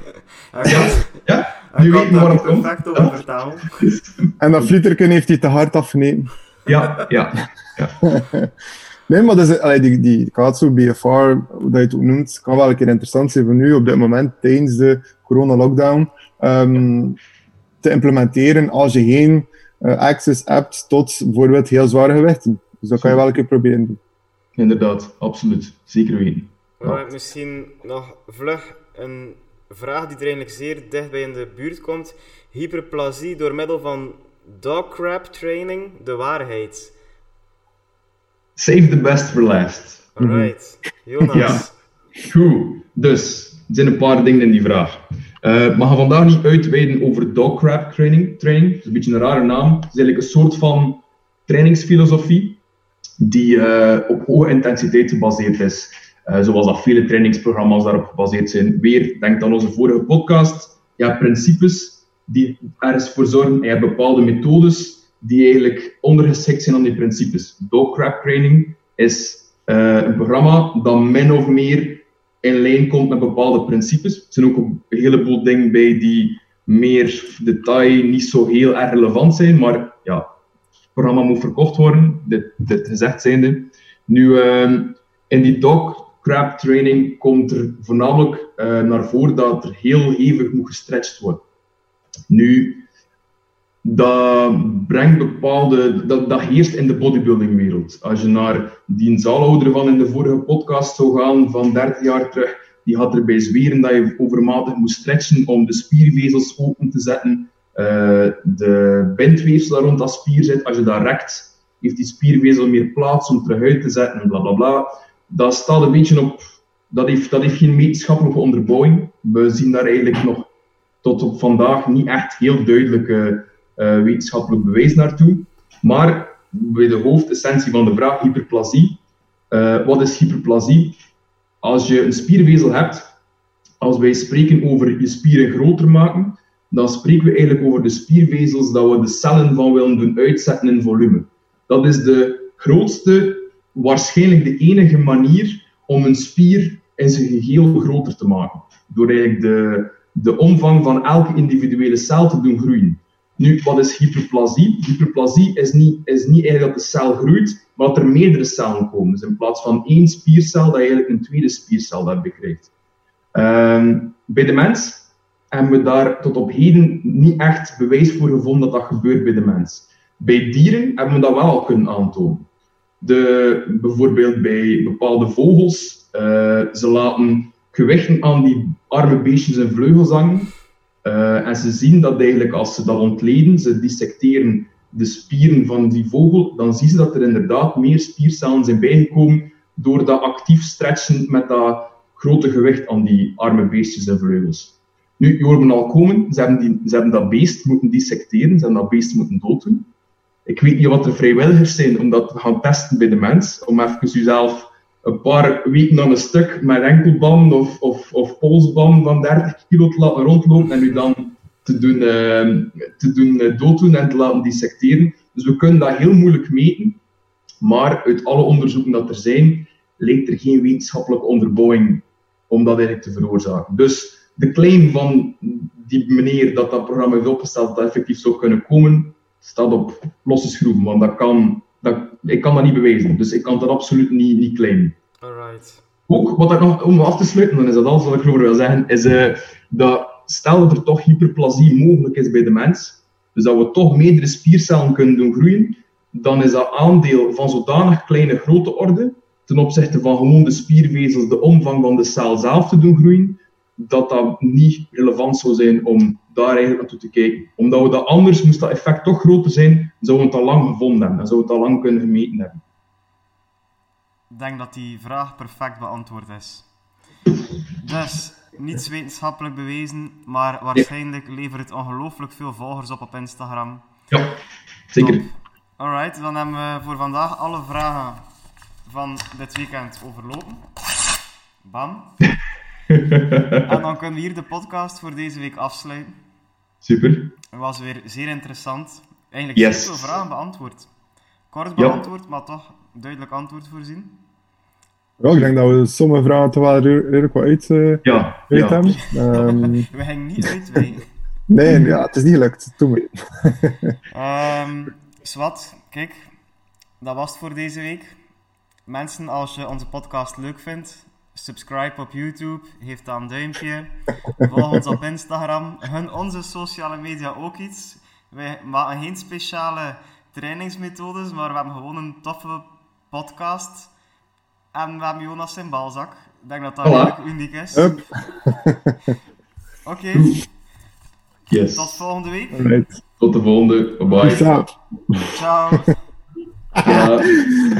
Hij kan, Ja, hij nu kan weet je waar daar perfect over Ja. vertalen. En dat flieterken heeft hij te hard afgenomen. Ja, ja. Nee, maar dat is, allee, die, die kaatso BFR, hoe dat je het ook noemt, kan wel een keer interessant zijn voor nu, op dit moment, tijdens de corona-lockdown, ehm, te implementeren als je geen access hebt tot bijvoorbeeld heel zware gewichten. Dus dat kan je wel een keer proberen doen. Inderdaad, absoluut. Zeker weten. Maar misschien nog vlug een vraag die er eigenlijk zeer dichtbij in de buurt komt. Hyperplasie door middel van dogcrap training, de waarheid. Save the best for last. Alright. Jonas. Ja. Goed, dus er zijn een paar dingen in die vraag. Eh maar gaan vandaag niet uitweiden over dogcrap training. training. Dat is een beetje een rare naam. Het is eigenlijk een soort van trainingsfilosofie die eh, op hoge intensiteit gebaseerd is. Eh, zoals dat vele trainingsprogramma's daarop gebaseerd zijn. Weer, denk aan onze vorige podcast. Hebt principes die ergens voor zorgen. En je hebt bepaalde methodes die eigenlijk ondergeschikt zijn aan die principes. Dogcrap training is een programma dat min of meer in lijn komt met bepaalde principes. Er zijn ook een heleboel dingen bij die meer detail niet zo heel erg relevant zijn, maar ja, het programma moet verkocht worden, dit, dit gezegd zijnde. Nu, ehm, in die dog crab training komt er voornamelijk eh, naar voren dat er heel hevig moet gestretched worden. Nu, dat brengt bepaalde, dat, dat heerst in de bodybuildingwereld. Als je naar die zaalhouder van in de vorige podcast zou gaan, van 30 jaar terug, die had erbij zweren dat je overmatig moest stretchen om de spiervezels open te zetten. Eh, de bindweefsel rond dat spier zit, als je dat rekt, heeft die spiervezel meer plaats om terug uit te zetten en bla. Dat staat een beetje op, dat heeft, dat heeft geen wetenschappelijke onderbouwing. We zien daar eigenlijk nog tot op vandaag niet echt heel duidelijke wetenschappelijk bewijs naartoe. Maar bij de hoofdessentie van de vraag, hyperplasie. Eh, wat is hyperplasie? Als je een spiervezel hebt, als wij spreken over je spieren groter maken, dan spreken we eigenlijk over de spiervezels dat we de cellen van willen doen uitzetten in volume. Dat is de grootste, waarschijnlijk de enige manier om een spier in zijn geheel groter te maken. Door eigenlijk de, de omvang van elke individuele cel te doen groeien. Nu, wat is hyperplasie? Hyperplasie is niet, is niet eigenlijk dat de cel groeit, maar dat er meerdere cellen komen. Dus in plaats van één spiercel, dat je eigenlijk een tweede spiercel daarbij krijgt. Ehm, bij de mens hebben we daar tot op heden niet echt bewijs voor gevonden dat dat gebeurt bij de mens. Bij dieren hebben we dat wel al kunnen aantonen. De, bijvoorbeeld bij bepaalde vogels, eh, ze laten gewichten aan die arme beestjes en vleugels hangen. Eh, en ze zien dat eigenlijk als ze dat ontleden, ze dissecteren de spieren van die vogel, dan zien ze dat er inderdaad meer spiercellen zijn bijgekomen door dat actief stretchen met dat grote gewicht aan die arme beestjes en vleugels. Nu, je hoort me al komen, ze hebben, die, ze hebben dat beest moeten dissecteren, ze hebben dat beest moeten dooddoen. Ik weet niet wat er vrijwilligers zijn om dat te gaan testen bij de mens, om even jezelf een paar weken aan een stuk met enkelband of, of, of polsband van 30 kilo te laten rondlopen en u dan te doen, uh, te doen uh, dooddoen en te laten dissecteren. Dus we kunnen dat heel moeilijk meten, maar uit alle onderzoeken dat er zijn, lijkt er geen wetenschappelijke onderbouwing om dat eigenlijk te veroorzaken. Dus de claim van die meneer dat dat programma heeft opgesteld, dat effectief zou kunnen komen, staat op losse schroeven, want dat kan, ik kan dat niet bewijzen. Dus ik kan dat absoluut niet, niet claimen. Alright. Ook, wat ik nog, om af te sluiten, dan is dat alles wat ik erover wil zeggen, is uh, dat stel dat er toch hyperplasie mogelijk is bij de mens, dus dat we toch meerdere spiercellen kunnen doen groeien, dan is dat aandeel van zodanig kleine grote orde, ten opzichte van gewoon de spiervezels, de omvang van de cel zelf te doen groeien, dat dat niet relevant zou zijn om daar eigenlijk naartoe te kijken. Omdat we dat anders, moest dat effect toch groter zijn, zouden we het al lang gevonden hebben en zouden we het al lang kunnen gemeten hebben. Ik denk dat die vraag perfect beantwoord is. Dus, niets wetenschappelijk bewezen, maar waarschijnlijk levert het ongelooflijk veel volgers op op Instagram. Ja, zeker. Top. Alright, dan hebben we voor vandaag alle vragen van dit weekend overlopen. Bam. en dan kunnen we hier de podcast voor deze week afsluiten. Super. Het was weer zeer interessant. Eigenlijk Yes. veel vragen beantwoord. Kort Ja. beantwoord, maar toch duidelijk antwoord voorzien. Ja, ik denk dat we sommige vragen toch wel redelijk wat uit, eh, Ja, ja. hebben. Ehm, We gingen niet uitwijken. nee, ja, het is niet gelukt. Doe me. Ehm Swat, kijk, dat was het voor deze week. Mensen, als je onze podcast leuk vindt, subscribe op YouTube, geef dan een duimpje, volg ons op Instagram, gun onze sociale media ook iets. Wij maken geen speciale trainingsmethodes, maar we hebben gewoon een toffe podcast. En we hebben Jonas in balzak. Ik denk dat dat eigenlijk uniek is. Hup. Oké, Yes. tot volgende week. Alright. Tot de volgende. Bye bye. Ciao. Ja.